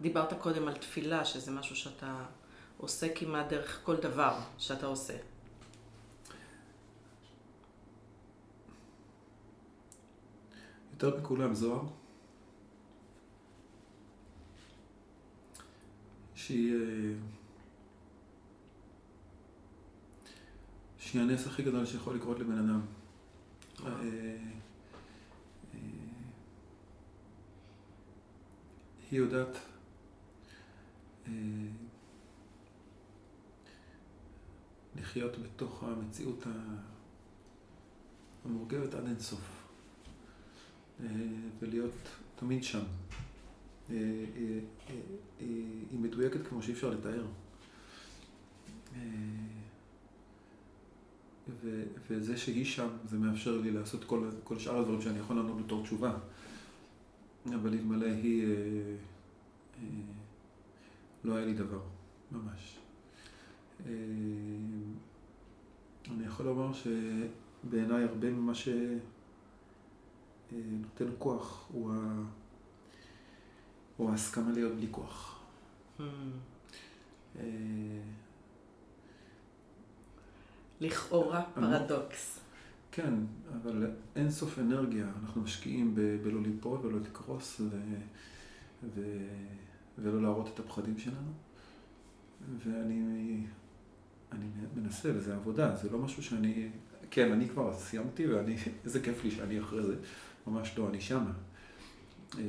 A: דיברת קודם על תפילה, שזה משהו שאתה עושה כמעט דרך כל דבר שאתה עושה.
B: יותר מכולם זוהר. שהיא... אה, שהיא הנס הכי גדול שיכול לקרות לבן אדם. אה, אה, היא יודעת לחיות בתוך המציאות המורכבת עד אינסוף ולהיות תמיד שם. אה, אה, אה, היא מדויקת כמו שאי אפשר לתאר. וזה שהיא שם, זה מאפשר לי לעשות כל, כל שאר הדברים שאני יכול לענות בתור תשובה. אבל אלמלא היא, לא היה לי דבר, ממש. אני יכול לומר שבעיניי הרבה ממה שנותן כוח הוא ה... או ההסכמה להיות בלי כוח. Hmm.
A: לכאורה פרדוקס.
B: כן, אבל אין סוף אנרגיה. אנחנו משקיעים ב- בלא ליפול ולא לקרוס ו... ו... ולא להראות את הפחדים שלנו. ואני אני מנסה, וזה עבודה, זה לא משהו שאני... כן, אני כבר סיימתי, ואני... [LAUGHS] איזה כיף לי שאני אחרי זה. ממש לא, אני שמה. אה,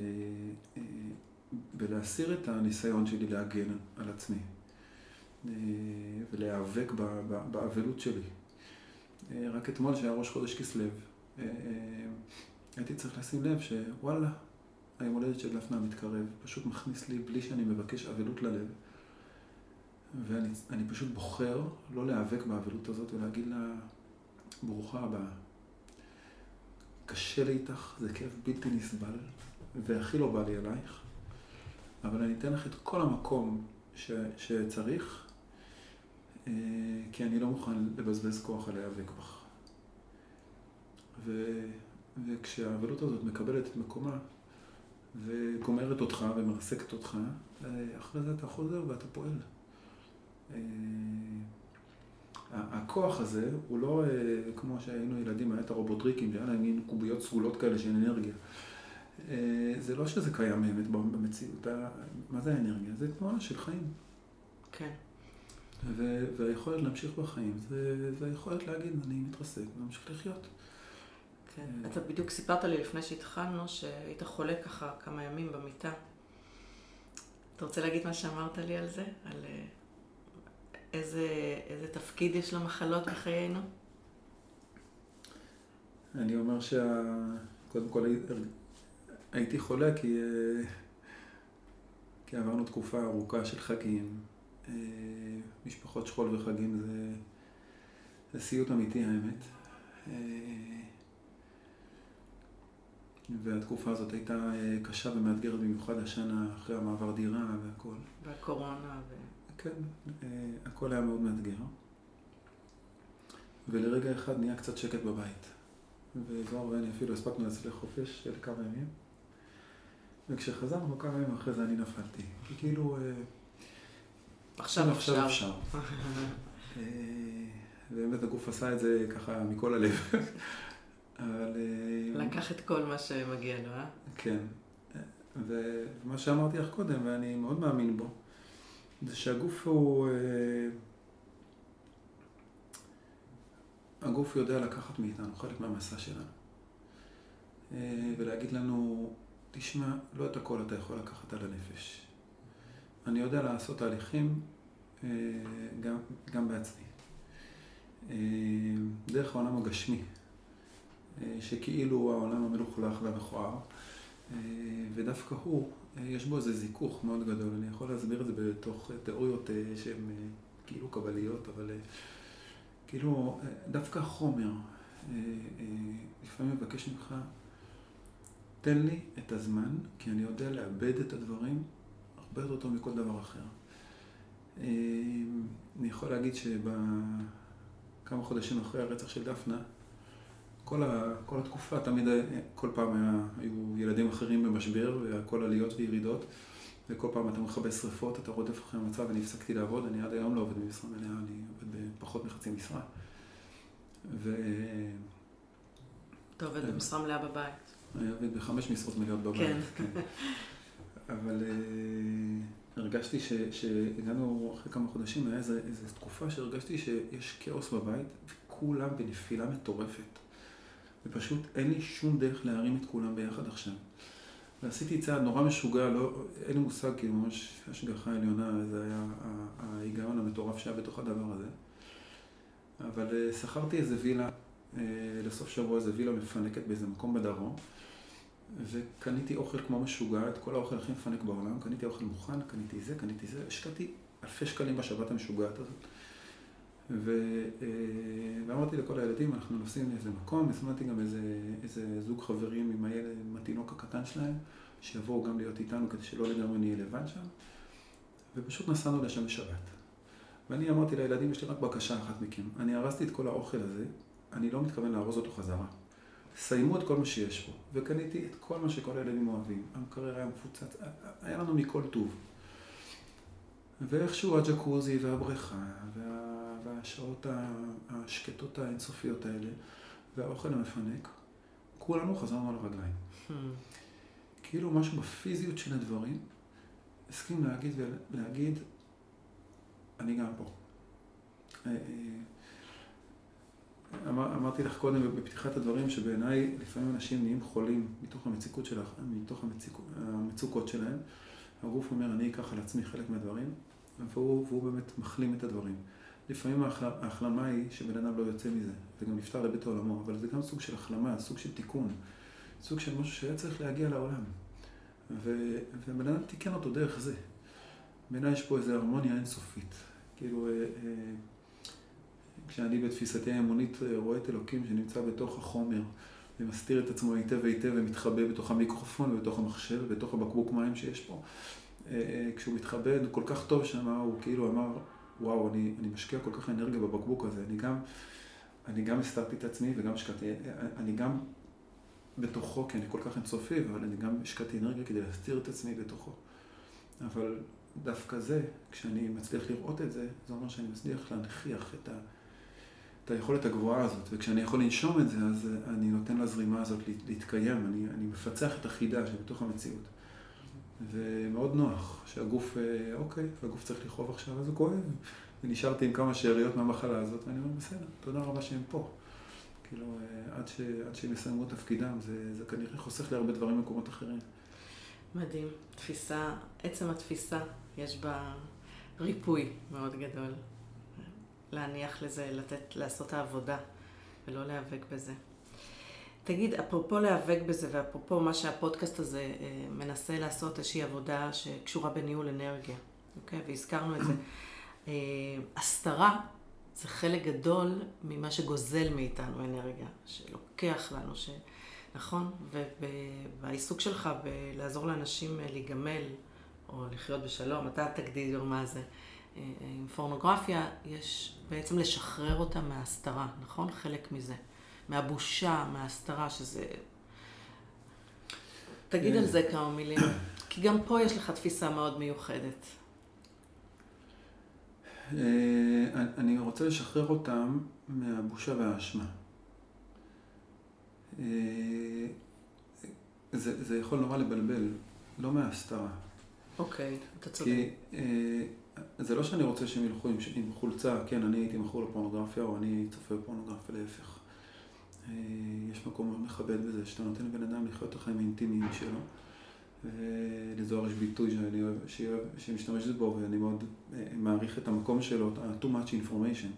B: אה, ולהסיר את הניסיון שלי להגן על עצמי. אה, ולהיאבק באבלות שלי. רק אתמול, שהיה ראש חודש כסלו, הייתי צריך לשים לב שוואלה, היום הולדת של דפנה מתקרב, פשוט מכניס לי, בלי שאני מבקש אבלות ללב. ואני פשוט בוחר לא להיאבק באבלות הזאת ולהגיד לה, ברוכה הבאה. קשה לי איתך, זה כאב בלתי נסבל, והכי לא בא לי אלייך, אבל אני אתן לך את כל המקום ש, שצריך, אה, כי אני לא מוכן לבזבז כוח על להיאבק בך. ו, וכשהאבלות הזאת מקבלת את מקומה, וגומרת אותך ומרסקת אותך, אה, אחרי זה אתה חוזר ואתה פועל. אה, הכוח הזה הוא לא כמו שהיינו ילדים, היה את הרובוטריקים, שהיה להם מין קוביות סגולות כאלה של אנרגיה. זה לא שזה קיים באמת במציאות, מה זה האנרגיה? זה תנועה של חיים.
A: כן.
B: והיכולת להמשיך בחיים, זה, זה היכולת להגיד, אני מתרסק, להמשיך לחיות.
A: כן. אתה בדיוק סיפרת לי לפני שהתחלנו, שהיית חולה ככה כמה ימים במיטה. אתה רוצה להגיד מה שאמרת לי על זה? על אה, איזה, איזה תפקיד יש למחלות בחיינו?
B: אני אומר שקודם כל הייתי חולה כי, אה, כי עברנו תקופה ארוכה של חגים. אה, משפחות שכול וחגים זה, זה סיוט אמיתי האמת. והתקופה הזאת הייתה אה, קשה ומאתגרת במיוחד השנה אחרי המעבר דירה והכל.
A: והקורונה. ו...
B: כן, אה, הכל היה מאוד מאתגר. ולרגע אחד נהיה קצת שקט בבית. וזוהר ואני אפילו הספקנו לצאת לחופש של כמה ימים. וכשחזרנו כמה ימים אחרי זה אני נפלתי. כי כאילו...
A: אה, עכשיו אפשר. אפשר. [LAUGHS]
B: באמת הגוף עשה את זה ככה מכל הלב. [LAUGHS] אבל...
A: אה, לקח את כל מה שמגיע לו, אה?
B: כן. ומה שאמרתי לך קודם, ואני מאוד מאמין בו, זה שהגוף הוא... אה, הגוף יודע לקחת מאיתנו חלק מהמסע שלנו. אה, ולהגיד לנו, תשמע, לא את הכל אתה יכול לקחת על הנפש. אני יודע לעשות תהליכים גם, גם בעצמי. דרך העולם הגשמי. אה, שכאילו העולם המלוכלך והמכוער, אה, ודווקא הוא, אה, יש בו איזה זיכוך מאוד גדול. אני יכול להסביר את זה בתוך תיאוריות שהן כאילו קבליות, אבל כאילו דווקא החומר לפעמים מבקש ממך, תן לי את הזמן, כי אני יודע לאבד את הדברים הרבה יותר טוב מכל דבר אחר. אני יכול להגיד שבכמה חודשים אחרי הרצח של דפנה, כל, ה, כל התקופה, תמיד, כל פעם היה, היו ילדים אחרים במשבר, והכל עליות וירידות, וכל פעם אתה מכבה שריפות, אתה רודף אחרי המצב, אני הפסקתי לעבוד, אני עד היום לא עובד במשרה מלאה, אני עובד בפחות מחצי משרה. ו...
A: אתה עובד במשרה מלאה בבית.
B: אני עובד בחמש משרות מלאות בבית, כן. כן. אבל uh, הרגשתי שהגענו אחרי כמה חודשים, היה איזו תקופה שהרגשתי שיש כאוס בבית, וכולם בנפילה מטורפת. ופשוט אין לי שום דרך להרים את כולם ביחד עכשיו. ועשיתי צעד נורא משוגע, לא, אין לי מושג, כאילו ממש השגחה עליונה, זה היה ההיגיון המטורף שהיה בתוך הדבר הזה. אבל אה, שכרתי איזה וילה, אה, לסוף שבוע איזה וילה מפנקת באיזה מקום בדרום, וקניתי אוכל כמו משוגע, את כל האוכל הכי מפנק בעולם, קניתי אוכל מוכן, קניתי זה, קניתי זה, השקעתי אלפי שקלים בשבת המשוגעת הזאת. ו, אה, ואמרתי לכל הילדים, אנחנו נוסעים לאיזה מקום, הזמנתי גם איזה, איזה זוג חברים עם הילד, עם התינוק הקטן שלהם, שיבואו גם להיות איתנו כדי שלא לגמרי נהיה לבד שם, ופשוט נסענו לשם בשבת. ואני אמרתי לילדים, יש לי רק בקשה אחת מכם, אני הרסתי את כל האוכל הזה, אני לא מתכוון לארוז אותו חזרה. סיימו את כל מה שיש פה, וקניתי את כל מה שכל הילדים אוהבים. המקרר היה מפוצץ, היה לנו מכל טוב. ואיכשהו הג'קוזי והבריכה וה... והשעות השקטות האינסופיות האלה והאוכל המפנק, כולנו חזרנו על הרגליים. כאילו משהו בפיזיות של הדברים הסכים להגיד ולהגיד, אני גם פה. אה, אה, אמר, אמרתי לך קודם בפתיחת הדברים שבעיניי לפעמים אנשים נהיים חולים מתוך, המציקות של, מתוך המציקות, המצוקות שלהם. הגוף אומר, אני אקח על עצמי חלק מהדברים, והוא, והוא באמת מחלים את הדברים. לפעמים ההחלמה היא שבן אדם לא יוצא מזה, וגם נפטר לבית עולמו, אבל זה גם סוג של החלמה, סוג של תיקון, סוג של משהו שהיה צריך להגיע לעולם. ובן אדם תיקן אותו דרך זה. בעיניי יש פה איזו הרמוניה אינסופית. כאילו, אה, אה, כשאני בתפיסתי האמונית אה, רואה את אלוקים שנמצא בתוך החומר ומסתיר את עצמו היטב היטב ומתחבא בתוך המיקרופון ובתוך המחשב ובתוך הבקבוק מים שיש פה. כשהוא מתחבא כל כך טוב שם, הוא כאילו אמר, וואו, אני, אני משקיע כל כך אנרגיה בבקבוק הזה, אני גם, אני גם הסתרתי את עצמי וגם השקעתי, אני גם בתוכו, כי אני כל כך אינסופי, אבל אני גם השקעתי אנרגיה כדי להסתיר את עצמי בתוכו. אבל דווקא זה, כשאני מצליח לראות את זה, זה אומר שאני מצליח להנכיח את, ה, את היכולת הגבוהה הזאת. וכשאני יכול לנשום את זה, אז אני נותן לזרימה הזאת להתקיים, אני, אני מפצח את החידה שבתוך המציאות. ומאוד נוח שהגוף, אה, אוקיי, הגוף צריך לכאוב עכשיו, אז הוא כואב. ונשארתי עם כמה שאריות מהמחלה הזאת, ואני אומר, בסדר, תודה רבה שהם פה. כאילו, אה, עד, ש, עד שהם יסיימו תפקידם, זה, זה כנראה חוסך לי הרבה דברים במקומות אחרים.
A: מדהים. תפיסה, עצם התפיסה, יש בה ריפוי מאוד גדול. להניח לזה, לתת, לעשות העבודה, ולא להיאבק בזה. תגיד, אפרופו להיאבק בזה, ואפרופו מה שהפודקאסט הזה אה, מנסה לעשות, איזושהי עבודה שקשורה בניהול אנרגיה, אוקיי? והזכרנו את זה. אה, הסתרה זה חלק גדול ממה שגוזל מאיתנו אנרגיה, שלוקח לנו, ש... נכון? והעיסוק שלך בלעזור לאנשים אה, להיגמל או לחיות בשלום, אתה תגדיר מה זה. עם פורנוגרפיה יש בעצם לשחרר אותה מההסתרה, נכון? חלק מזה. מהבושה, מההסתרה, שזה... תגיד על זה כמה מילים, כי גם פה יש לך תפיסה מאוד מיוחדת.
B: אה, אני רוצה לשחרר אותם מהבושה והאשמה. אה, זה, זה יכול נורא לבלבל, לא מההסתרה.
A: אוקיי, אתה צודק. כי
B: אה, זה לא שאני רוצה שהם ילכו עם, עם חולצה, כן, אני הייתי מכור לפורנוגרפיה, או אני צופה בפורנוגרפיה, להפך. יש מקום מאוד מכבד בזה, שאתה נותן לבן אדם לחיות את החיים האינטימיים שלו. לזוהר יש ביטוי שאני אוהב, שהיא משתמשת בו, ואני מאוד אה, מעריך את המקום שלו, ה-too much information,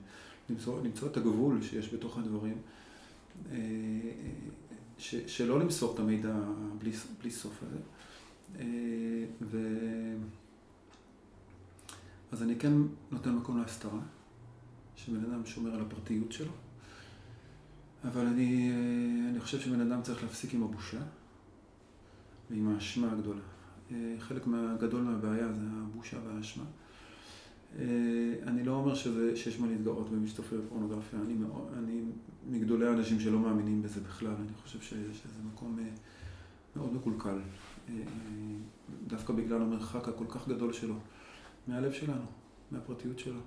B: למצוא, למצוא את הגבול שיש בתוך הדברים, אה, ש, שלא למסור את המידע בלי, בלי סוף הזה. אה, ו... אז אני כן נותן מקום להסתרה, שבן אדם שומר על הפרטיות שלו, אבל אני, אני חושב שבן אדם צריך להפסיק עם הבושה. ועם האשמה הגדולה. אה, חלק גדול מהבעיה זה הבושה והאשמה. אה, אני לא אומר שזה, שיש מה להתגאות במי שצופה בפורנוגרפיה, אני, אני מגדולי האנשים שלא מאמינים בזה בכלל, אני חושב שזה מקום אה, מאוד מקולקל, דווקא בגלל המרחק הכל כך גדול שלו מהלב שלנו, מהפרטיות שלו.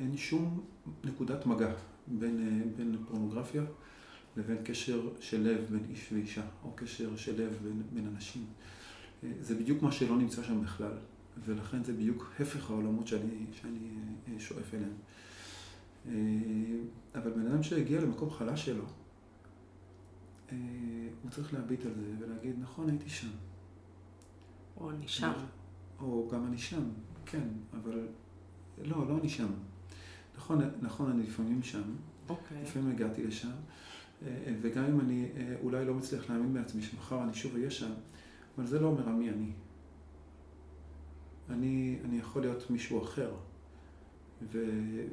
B: אין שום נקודת מגע בין, בין פורנוגרפיה לבין קשר של לב בין איש ואישה, או קשר של לב בין, בין אנשים. אה, זה בדיוק מה שלא נמצא שם בכלל, ולכן זה בדיוק הפך העולמות שאני, שאני אה, שואף אליהם. אה, אבל בן אדם שהגיע למקום חלש שלו, הוא צריך להביט על זה ולהגיד, נכון, הייתי שם.
A: או אני שם.
B: או גם אני שם, כן, אבל לא, לא אני שם. נכון, נכון, אני לפעמים שם.
A: אוקיי.
B: לפעמים הגעתי לשם. אה, וגם אם אני אה, אולי לא מצליח להאמין בעצמי שמחר אני שוב אהיה שם, אבל זה לא אומר מי אני. אני, אני יכול להיות מישהו אחר, ו,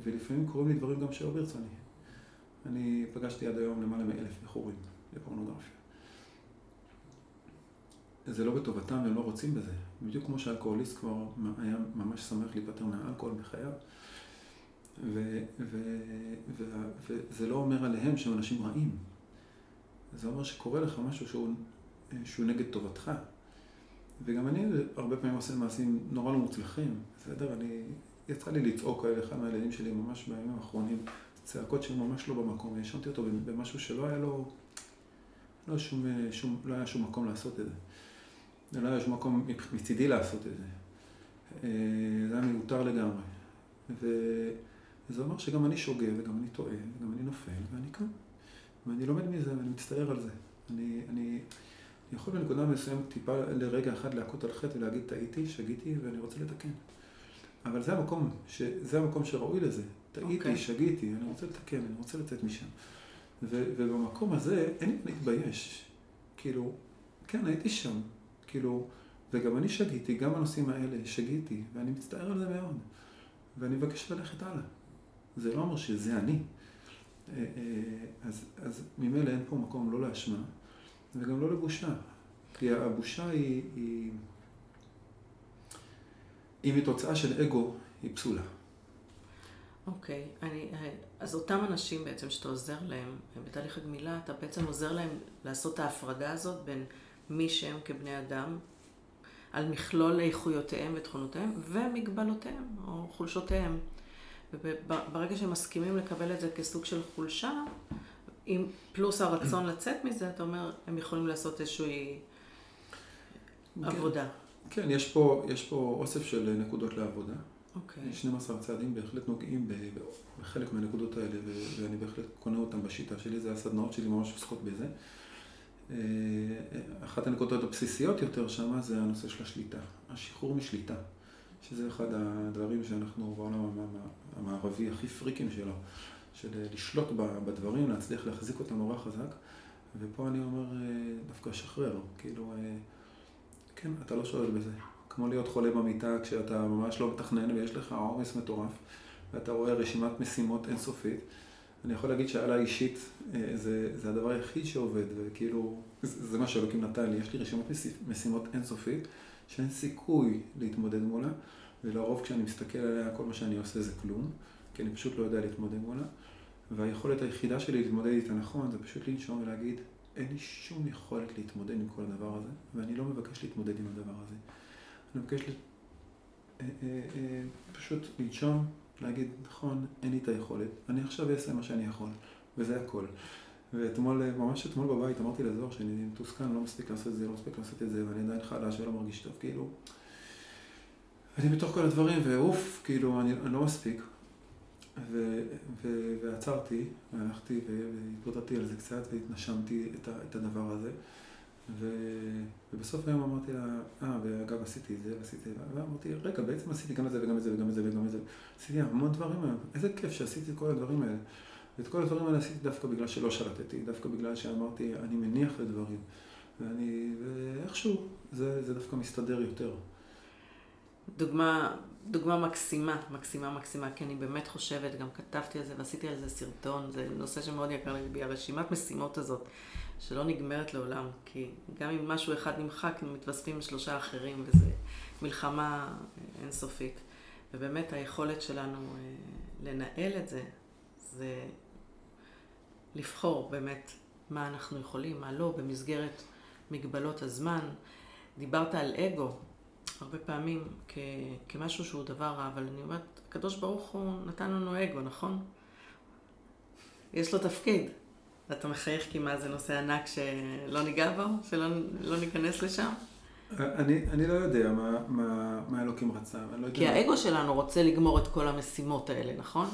B: ולפעמים קורים לי דברים גם שלא ברצוני. אני פגשתי עד היום למעלה מאלף מכורים לפורנוגרפיה. זה לא בטובתם, הם לא רוצים בזה. בדיוק כמו שאלכוהוליסט כבר היה ממש שמח להיפטר מהאלכוהול בחייו. וזה לא אומר עליהם שהם אנשים רעים. זה אומר שקורה לך משהו שהוא, שהוא נגד טובתך. וגם אני הרבה פעמים עושה מעשים נורא לא מוצלחים, בסדר? אני, יצא לי לצעוק על אחד מהילדים שלי ממש בימים האחרונים, צעקות שהן ממש לא במקום, האשמתי אותו במשהו שלא היה לו, לא היה שום, שום, לא היה שום מקום לעשות את זה. לא היה שום מקום מצידי לעשות את זה. אה, זה היה מיותר לגמרי. וזה אומר שגם אני שוגה וגם אני טועה וגם אני נופל ואני כאן. ואני לומד מזה ואני מצטער על זה. אני, אני, אני יכול בנקודה מסוימת טיפה לרגע אחד להכות על חטא ולהגיד טעיתי, שגיתי ואני רוצה לתקן. אבל זה המקום, ש... זה המקום שראוי לזה. טעיתי, okay. אוקיי. שגיתי, אני רוצה לתקן, אני רוצה לצאת משם. ו... ובמקום הזה אין לי להתבייש. כאילו, כן, הייתי שם. כאילו, וגם אני שגיתי, גם בנושאים האלה שגיתי, ואני מצטער על זה מאוד. ואני מבקש ללכת הלאה. זה לא אומר שזה אני. אה, אה, אז, אז ממילא אין פה מקום לא לאשמה וגם לא לבושה. כי הבושה היא, היא, אם היא תוצאה של אגו, היא פסולה.
A: אוקיי, okay, אני, אז אותם אנשים בעצם שאתה עוזר להם בתהליך הגמילה, אתה בעצם עוזר להם לעשות את ההפרדה הזאת בין מי שהם כבני אדם, על מכלול איכויותיהם ותכונותיהם, ומגבלותיהם או חולשותיהם. וברגע שהם מסכימים לקבל את זה כסוג של חולשה, עם פלוס הרצון [CLEARS THROAT] לצאת מזה, אתה אומר, הם יכולים לעשות איזושהי כן. עבודה.
B: כן, יש פה, יש פה אוסף של נקודות לעבודה.
A: אוקיי.
B: Okay. 12 צעדים בהחלט נוגעים בחלק מהנקודות האלה, ואני בהחלט קונה אותם בשיטה שלי, זה הסדנאות שלי ממש עוסקות בזה. אה, אחת הנקודות הבסיסיות יותר שם זה הנושא של השליטה, השחרור משליטה, שזה אחד הדברים שאנחנו בעולם המערבי הכי פריקים שלו, של לשלוט בדברים, להצליח להחזיק אותם נורא חזק, ופה אני אומר אה, דווקא שחרר, כאילו, אה, כן, אתה לא שואל בזה. כמו להיות חולה במיטה כשאתה ממש לא מתכנן ויש לך עומס מטורף, ואתה רואה רשימת משימות אינסופית. אני יכול להגיד שעלה אישית אה, זה, זה הדבר היחיד שעובד, וכאילו, זה, זה מה שאלוקים נתן לי, יש לי רשימת משימות אינסופית, שאין סיכוי להתמודד מולה, ולרוב כשאני מסתכל עליה, כל מה שאני עושה זה כלום, כי אני פשוט לא יודע להתמודד מולה, והיכולת היחידה שלי להתמודד איתה נכון, זה פשוט לנשום ולהגיד, אין לי שום יכולת להתמודד עם כל הדבר הזה, ואני לא מבקש להתמודד עם הדבר הזה. אני מבקש לת... אה, אה, פשוט לנשום, להגיד, נכון, אין לי את היכולת, אני עכשיו אעשה מה שאני יכול, וזה הכל. ואתמול, ממש אתמול בבית אמרתי לזוהר שאני מתוסכל, לא מספיק לעשות את זה, לא מספיק לעשות את זה, ואני עדיין חלש ולא מרגיש טוב, כאילו. אני בתוך כל הדברים, ואוף, כאילו, אני, אני לא מספיק. ו, ו, ועצרתי, והלכתי והתבודדתי על זה קצת, והתנשמתי את, ה, את הדבר הזה. ו... ובסוף היום אמרתי לה, אה, ואגב עשיתי את זה, ועשיתי את זה, ואמרתי, רגע, בעצם עשיתי גם את זה וגם את זה וגם את זה וגם את זה. עשיתי המון דברים היום, איזה כיף שעשיתי את כל הדברים האלה. ואת כל הדברים האלה עשיתי דווקא בגלל שלא שלטתי, דווקא בגלל שאמרתי, אני מניח לדברים. ואני, ואיכשהו, זה, זה דווקא מסתדר יותר.
A: דוגמה, דוגמה מקסימה, מקסימה, מקסימה, כי אני באמת חושבת, גם כתבתי על זה ועשיתי על זה סרטון, זה נושא שמאוד יקר לי, הרשימת משימות הזאת. שלא נגמרת לעולם, כי גם אם משהו אחד נמחק, מתווספים שלושה אחרים, וזה מלחמה אינסופית. ובאמת היכולת שלנו אה, לנהל את זה, זה לבחור באמת מה אנחנו יכולים, מה לא, במסגרת מגבלות הזמן. דיברת על אגו, הרבה פעמים כ- כמשהו שהוא דבר רע, אבל אני אומרת, הקדוש ברוך הוא נתן לנו אגו, נכון? יש לו תפקיד. אתה מחייך כי מה זה נושא ענק שלא ניגע בו? שלא לא ניכנס לשם?
B: אני, אני לא יודע מה, מה, מה אלוקים רצה. לא
A: כי האגו מה... שלנו רוצה לגמור את כל המשימות האלה, נכון?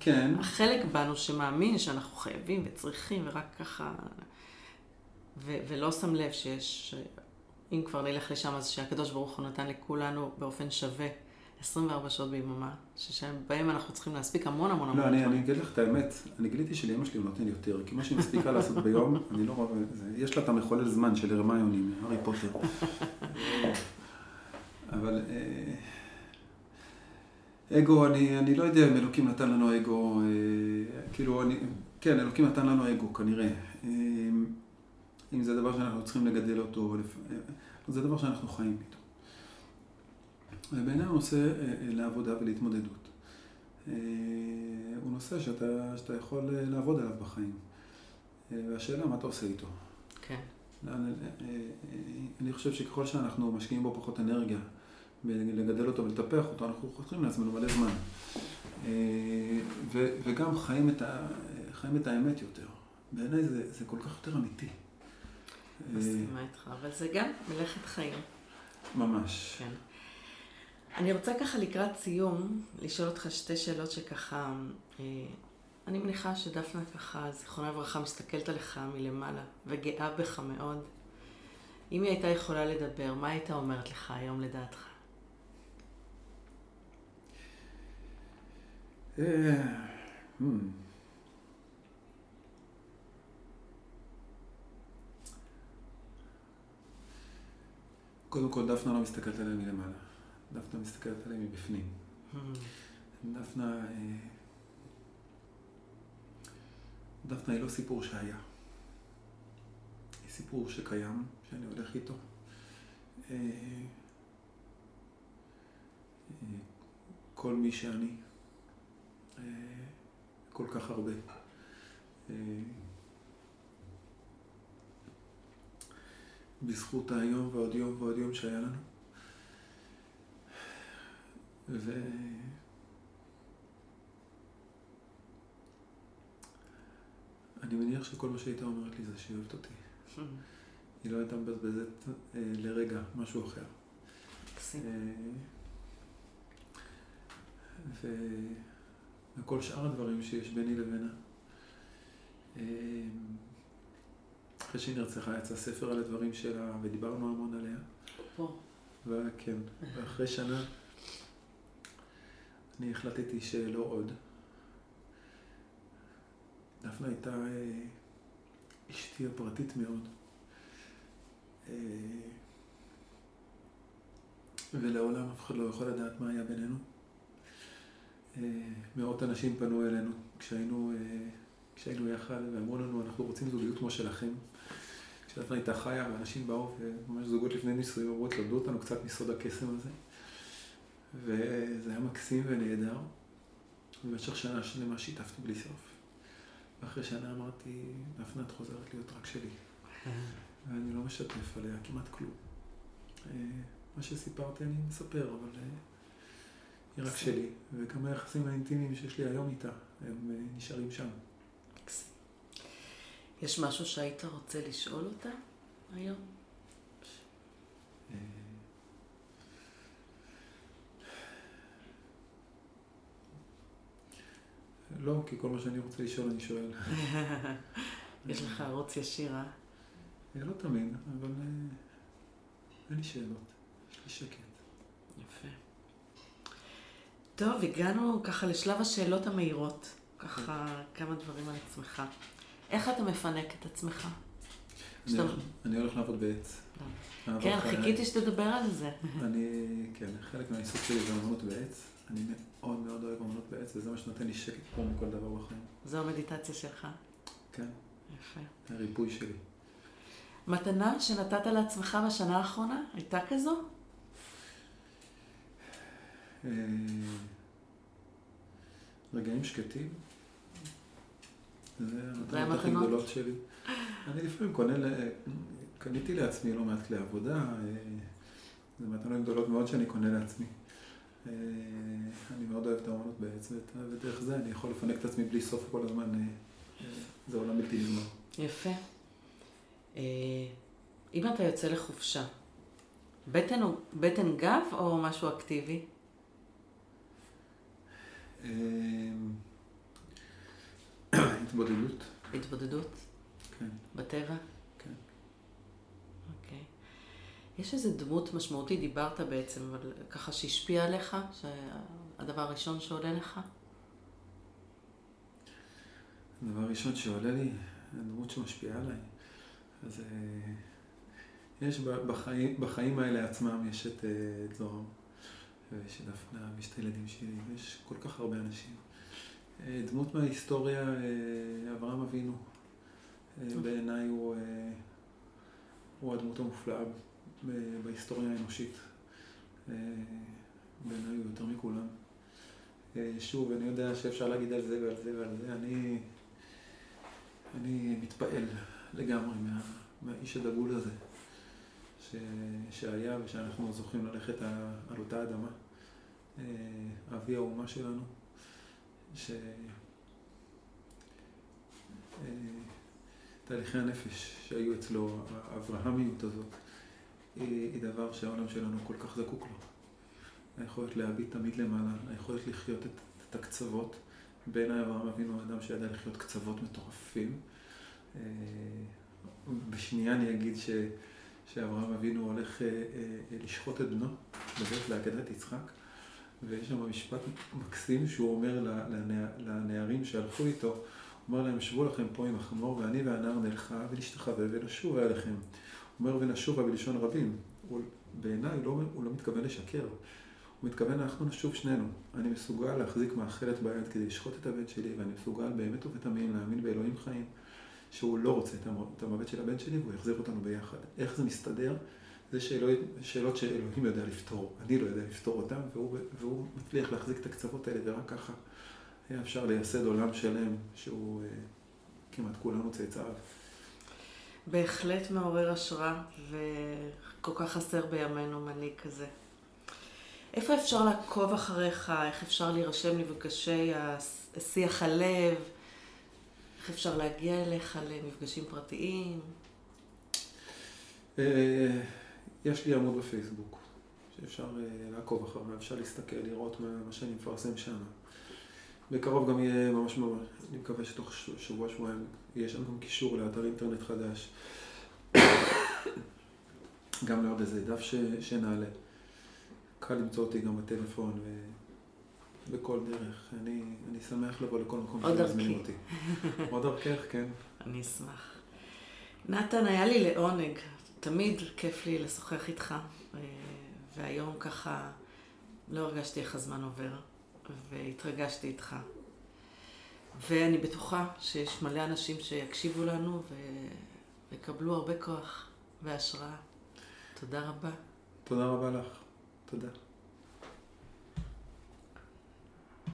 B: כן.
A: החלק בנו שמאמין שאנחנו חייבים וצריכים ורק ככה, ו- ולא שם לב שיש, אם כבר נלך לשם, אז שהקדוש ברוך הוא נתן לכולנו באופן שווה 24 שעות ביממה, שבהם אנחנו צריכים להספיק המון המון המון.
B: לא, אני, אני אגיד לך את האמת, אני גיליתי שלאמא שלי הוא נותן יותר, כי מה שהיא מספיקה [LAUGHS] לעשות ביום, אני לא רואה, יש לה את המחולל זמן של הרמיוני, הארי פוטר. אבל אה, אגו, אני, אני לא יודע אם אלוקים נתן לנו אגו, אה, כאילו, אני, כן, אלוקים נתן לנו אגו, כנראה. אה, אם זה דבר שאנחנו צריכים לגדל אותו, זה דבר שאנחנו חיים איתו. ובעיניי הוא נושא אה, אה, לעבודה ולהתמודדות. אה, הוא נושא שאתה, שאתה יכול לעבוד עליו בחיים. והשאלה, מה אתה עושה איתו?
A: כן.
B: אני חושב שככל שאנחנו משקיעים בו פחות אנרגיה, לגדל אותו ולטפח אותו, אנחנו חוסכים לעצמנו מלא זמן. וגם חיים את, ה, חיים את האמת יותר. בעיניי זה, זה כל כך יותר אמיתי.
A: מסכימה איתך, אבל זה גם מלאכת חיים.
B: ממש.
A: כן. אני רוצה ככה לקראת סיום, לשאול אותך שתי שאלות שככה, אה, אני מניחה שדפנה ככה, זיכרונה לברכה, מסתכלת עליך מלמעלה וגאה בך מאוד. אם היא הייתה יכולה לדבר, מה הייתה אומרת לך היום לדעתך?
B: אה, hmm. קודם כל, דפנה לא מסתכלת עליהם מלמעלה. דפנה מסתכלת עליהם מבפנים. Hmm. דפנה... אה, דפנה היא לא סיפור שהיה. היא סיפור שקיים, שאני הולך איתו. אה, כל מי שאני, כל כך הרבה. בזכות היום ועוד יום ועוד יום שהיה לנו. ו... אני מניח שכל מה שהייתה אומרת לי זה שהיא אוהבת אותי. היא לא הייתה מבזבזת אה, לרגע משהו אחר. אה, וכל שאר הדברים שיש ביני לבינה. אה, אחרי שהיא נרצחה יצא ספר על הדברים שלה, ודיברנו המון עליה.
A: פה.
B: וכן, ואחרי שנה אני החלטתי שלא עוד. דפנה הייתה אה, אשתי הפרטית מאוד. אה, ולעולם אף אחד לא יכול לדעת מה היה בינינו. אה, מאות אנשים פנו אלינו כשהיינו, כשהיינו יחד ואמרו לנו, אנחנו רוצים זוגיות כמו שלכם. כשדפנה הייתה חיה ואנשים באו, וממש זוגות לפני נישואים אמרו, תלמדו אותנו קצת מסוד הקסם הזה. וזה היה מקסים ונהדר. במשך שנה שלמה שיתפתי בלי סוף. ואחרי שנה אמרתי, דפנה, את חוזרת להיות רק שלי. ואני לא משתף עליה כמעט כלום. אה, מה שסיפרתי אני מספר, אבל אה, היא רק שלי. וגם היחסים האינטימיים שיש לי היום איתה, הם אה, נשארים שם.
A: יש משהו שהיית רוצה לשאול אותה היום?
B: לא, כי כל מה שאני רוצה לשאול אני שואל. [LAUGHS]
A: יש לך ערוץ ישיר, אה?
B: לא תמיד, אבל אה, אין לי שאלות. יש לי שקט.
A: יפה. טוב, הגענו ככה לשלב השאלות המהירות. ככה כמה דברים על עצמך. איך אתה מפנק את עצמך?
B: אני הולך לעבוד בעץ.
A: כן, חיכיתי שתדבר על זה. [LAUGHS]
B: אני, כן, חלק מהעיסוק שלי זה אמנות בעץ. אני מאוד מאוד אוהב אמנות בעץ, וזה מה שנותן לי שקט פה מכל דבר בחיים.
A: זו המדיטציה שלך.
B: כן.
A: יפה.
B: הריפוי שלי.
A: מתנה שנתת לעצמך בשנה האחרונה, הייתה כזו?
B: אה, רגעים שקטים. זה המתנות הכי גדולות שלי. אני לפעמים קונה, קניתי לעצמי לא מעט כלי עבודה. אה, זה מתנות גדולות מאוד שאני קונה לעצמי. אה, אני מאוד אוהב את האמנות בעץ, ודרך זה אני יכול לפנק את עצמי בלי סוף כל הזמן, אה, זה עולם בלתי נגמר.
A: יפה. אה, אם אתה יוצא לחופשה, בטן, בטן גב או משהו אקטיבי? [CLEARS THROAT]
B: התבודדות.
A: התבודדות?
B: כן.
A: בטבע? יש איזו דמות משמעותית, דיברת בעצם, אבל ככה שהשפיע עליך, שהדבר הראשון שעולה לך?
B: הדבר הראשון שעולה לי, הדמות שמשפיעה עליי. אז אה, יש בחיים, בחיים האלה עצמם, יש את, אה, את זוהר, את דפנה, ויש את הילדים שלי, ויש כל כך הרבה אנשים. אה, דמות מההיסטוריה, אברהם אבינו, בעיניי הוא, הוא הדמות המופלאה בהיסטוריה האנושית. אה, בעיניי הוא יותר מכולם. אה, שוב, אני יודע שאפשר להגיד על זה ועל זה ועל זה. אני, אני מתפעל לגמרי מה, מהאיש הדגול הזה, ש, שהיה ושאנחנו זוכים ללכת על אותה אדמה. אה, אבי האומה שלנו, ש... אה, הנפש שהיו אצלו, האברהמיות הזאת, היא דבר שהעולם שלנו כל כך זקוק לו. היכולת להביט תמיד למעלה, היכולת לחיות את, את הקצוות. בין אברהם אבינו האדם שידע לחיות קצוות מטורפים. אה, בשנייה אני אגיד ש, שאברהם אבינו הולך לשחוט את בנו, בדרך לעקדת יצחק. ויש שם משפט מקסים שהוא אומר לנערים שהלכו איתו, הוא אומר להם, שבו לכם פה עם החמור, ואני והנער נלכה ונשתחווה ונשוב אליכם. הוא אומר ונשובה בלשון רבים. בעיניי הוא, לא, הוא לא מתכוון לשקר. הוא מתכוון, אנחנו נשוב שנינו. אני מסוגל להחזיק מאכלת ביד כדי לשחוט את הבן שלי, ואני מסוגל באמת ובתמים להאמין באלוהים חיים, שהוא לא רוצה את המוות של הבן שלי, והוא יחזיר אותנו ביחד. איך זה מסתדר? זה שאלות, שאלות שאלוהים יודע לפתור, אני לא יודע לפתור אותן, והוא, והוא מצליח להחזיק את הקצוות האלה, ורק ככה היה אפשר לייסד עולם שלם שהוא אה, כמעט כולנו צאצאיו.
A: בהחלט מעורר השראה, וכל כך חסר בימינו מנהיג כזה. איפה אפשר לעקוב אחריך? איך אפשר להירשם למפגשי שיח הלב? איך אפשר להגיע אליך למפגשים פרטיים?
B: יש לי עמוד בפייסבוק, שאפשר אה, לעקוב אחריו, אפשר להסתכל, לראות מה, מה שאני מפרסם שם. בקרוב גם יהיה ממש ממש, אני מקווה שתוך שבוע, שבועיים, יהיה שם גם קישור לאתר אינטרנט חדש. [COUGHS] גם לעוד איזה דף ש, שנעלה. קל למצוא אותי גם בטלפון ובכל דרך. אני, אני שמח לבוא לכל מקום
A: שמזמינים
B: אותי. עוד דרכך, כן. [LAUGHS]
A: אני אשמח. נתן, היה לי לעונג. תמיד כיף לי לשוחח איתך, אה, והיום ככה לא הרגשתי איך הזמן עובר, והתרגשתי איתך. ואני בטוחה שיש מלא אנשים שיקשיבו לנו ויקבלו הרבה כוח והשראה. תודה רבה.
B: תודה רבה לך. תודה.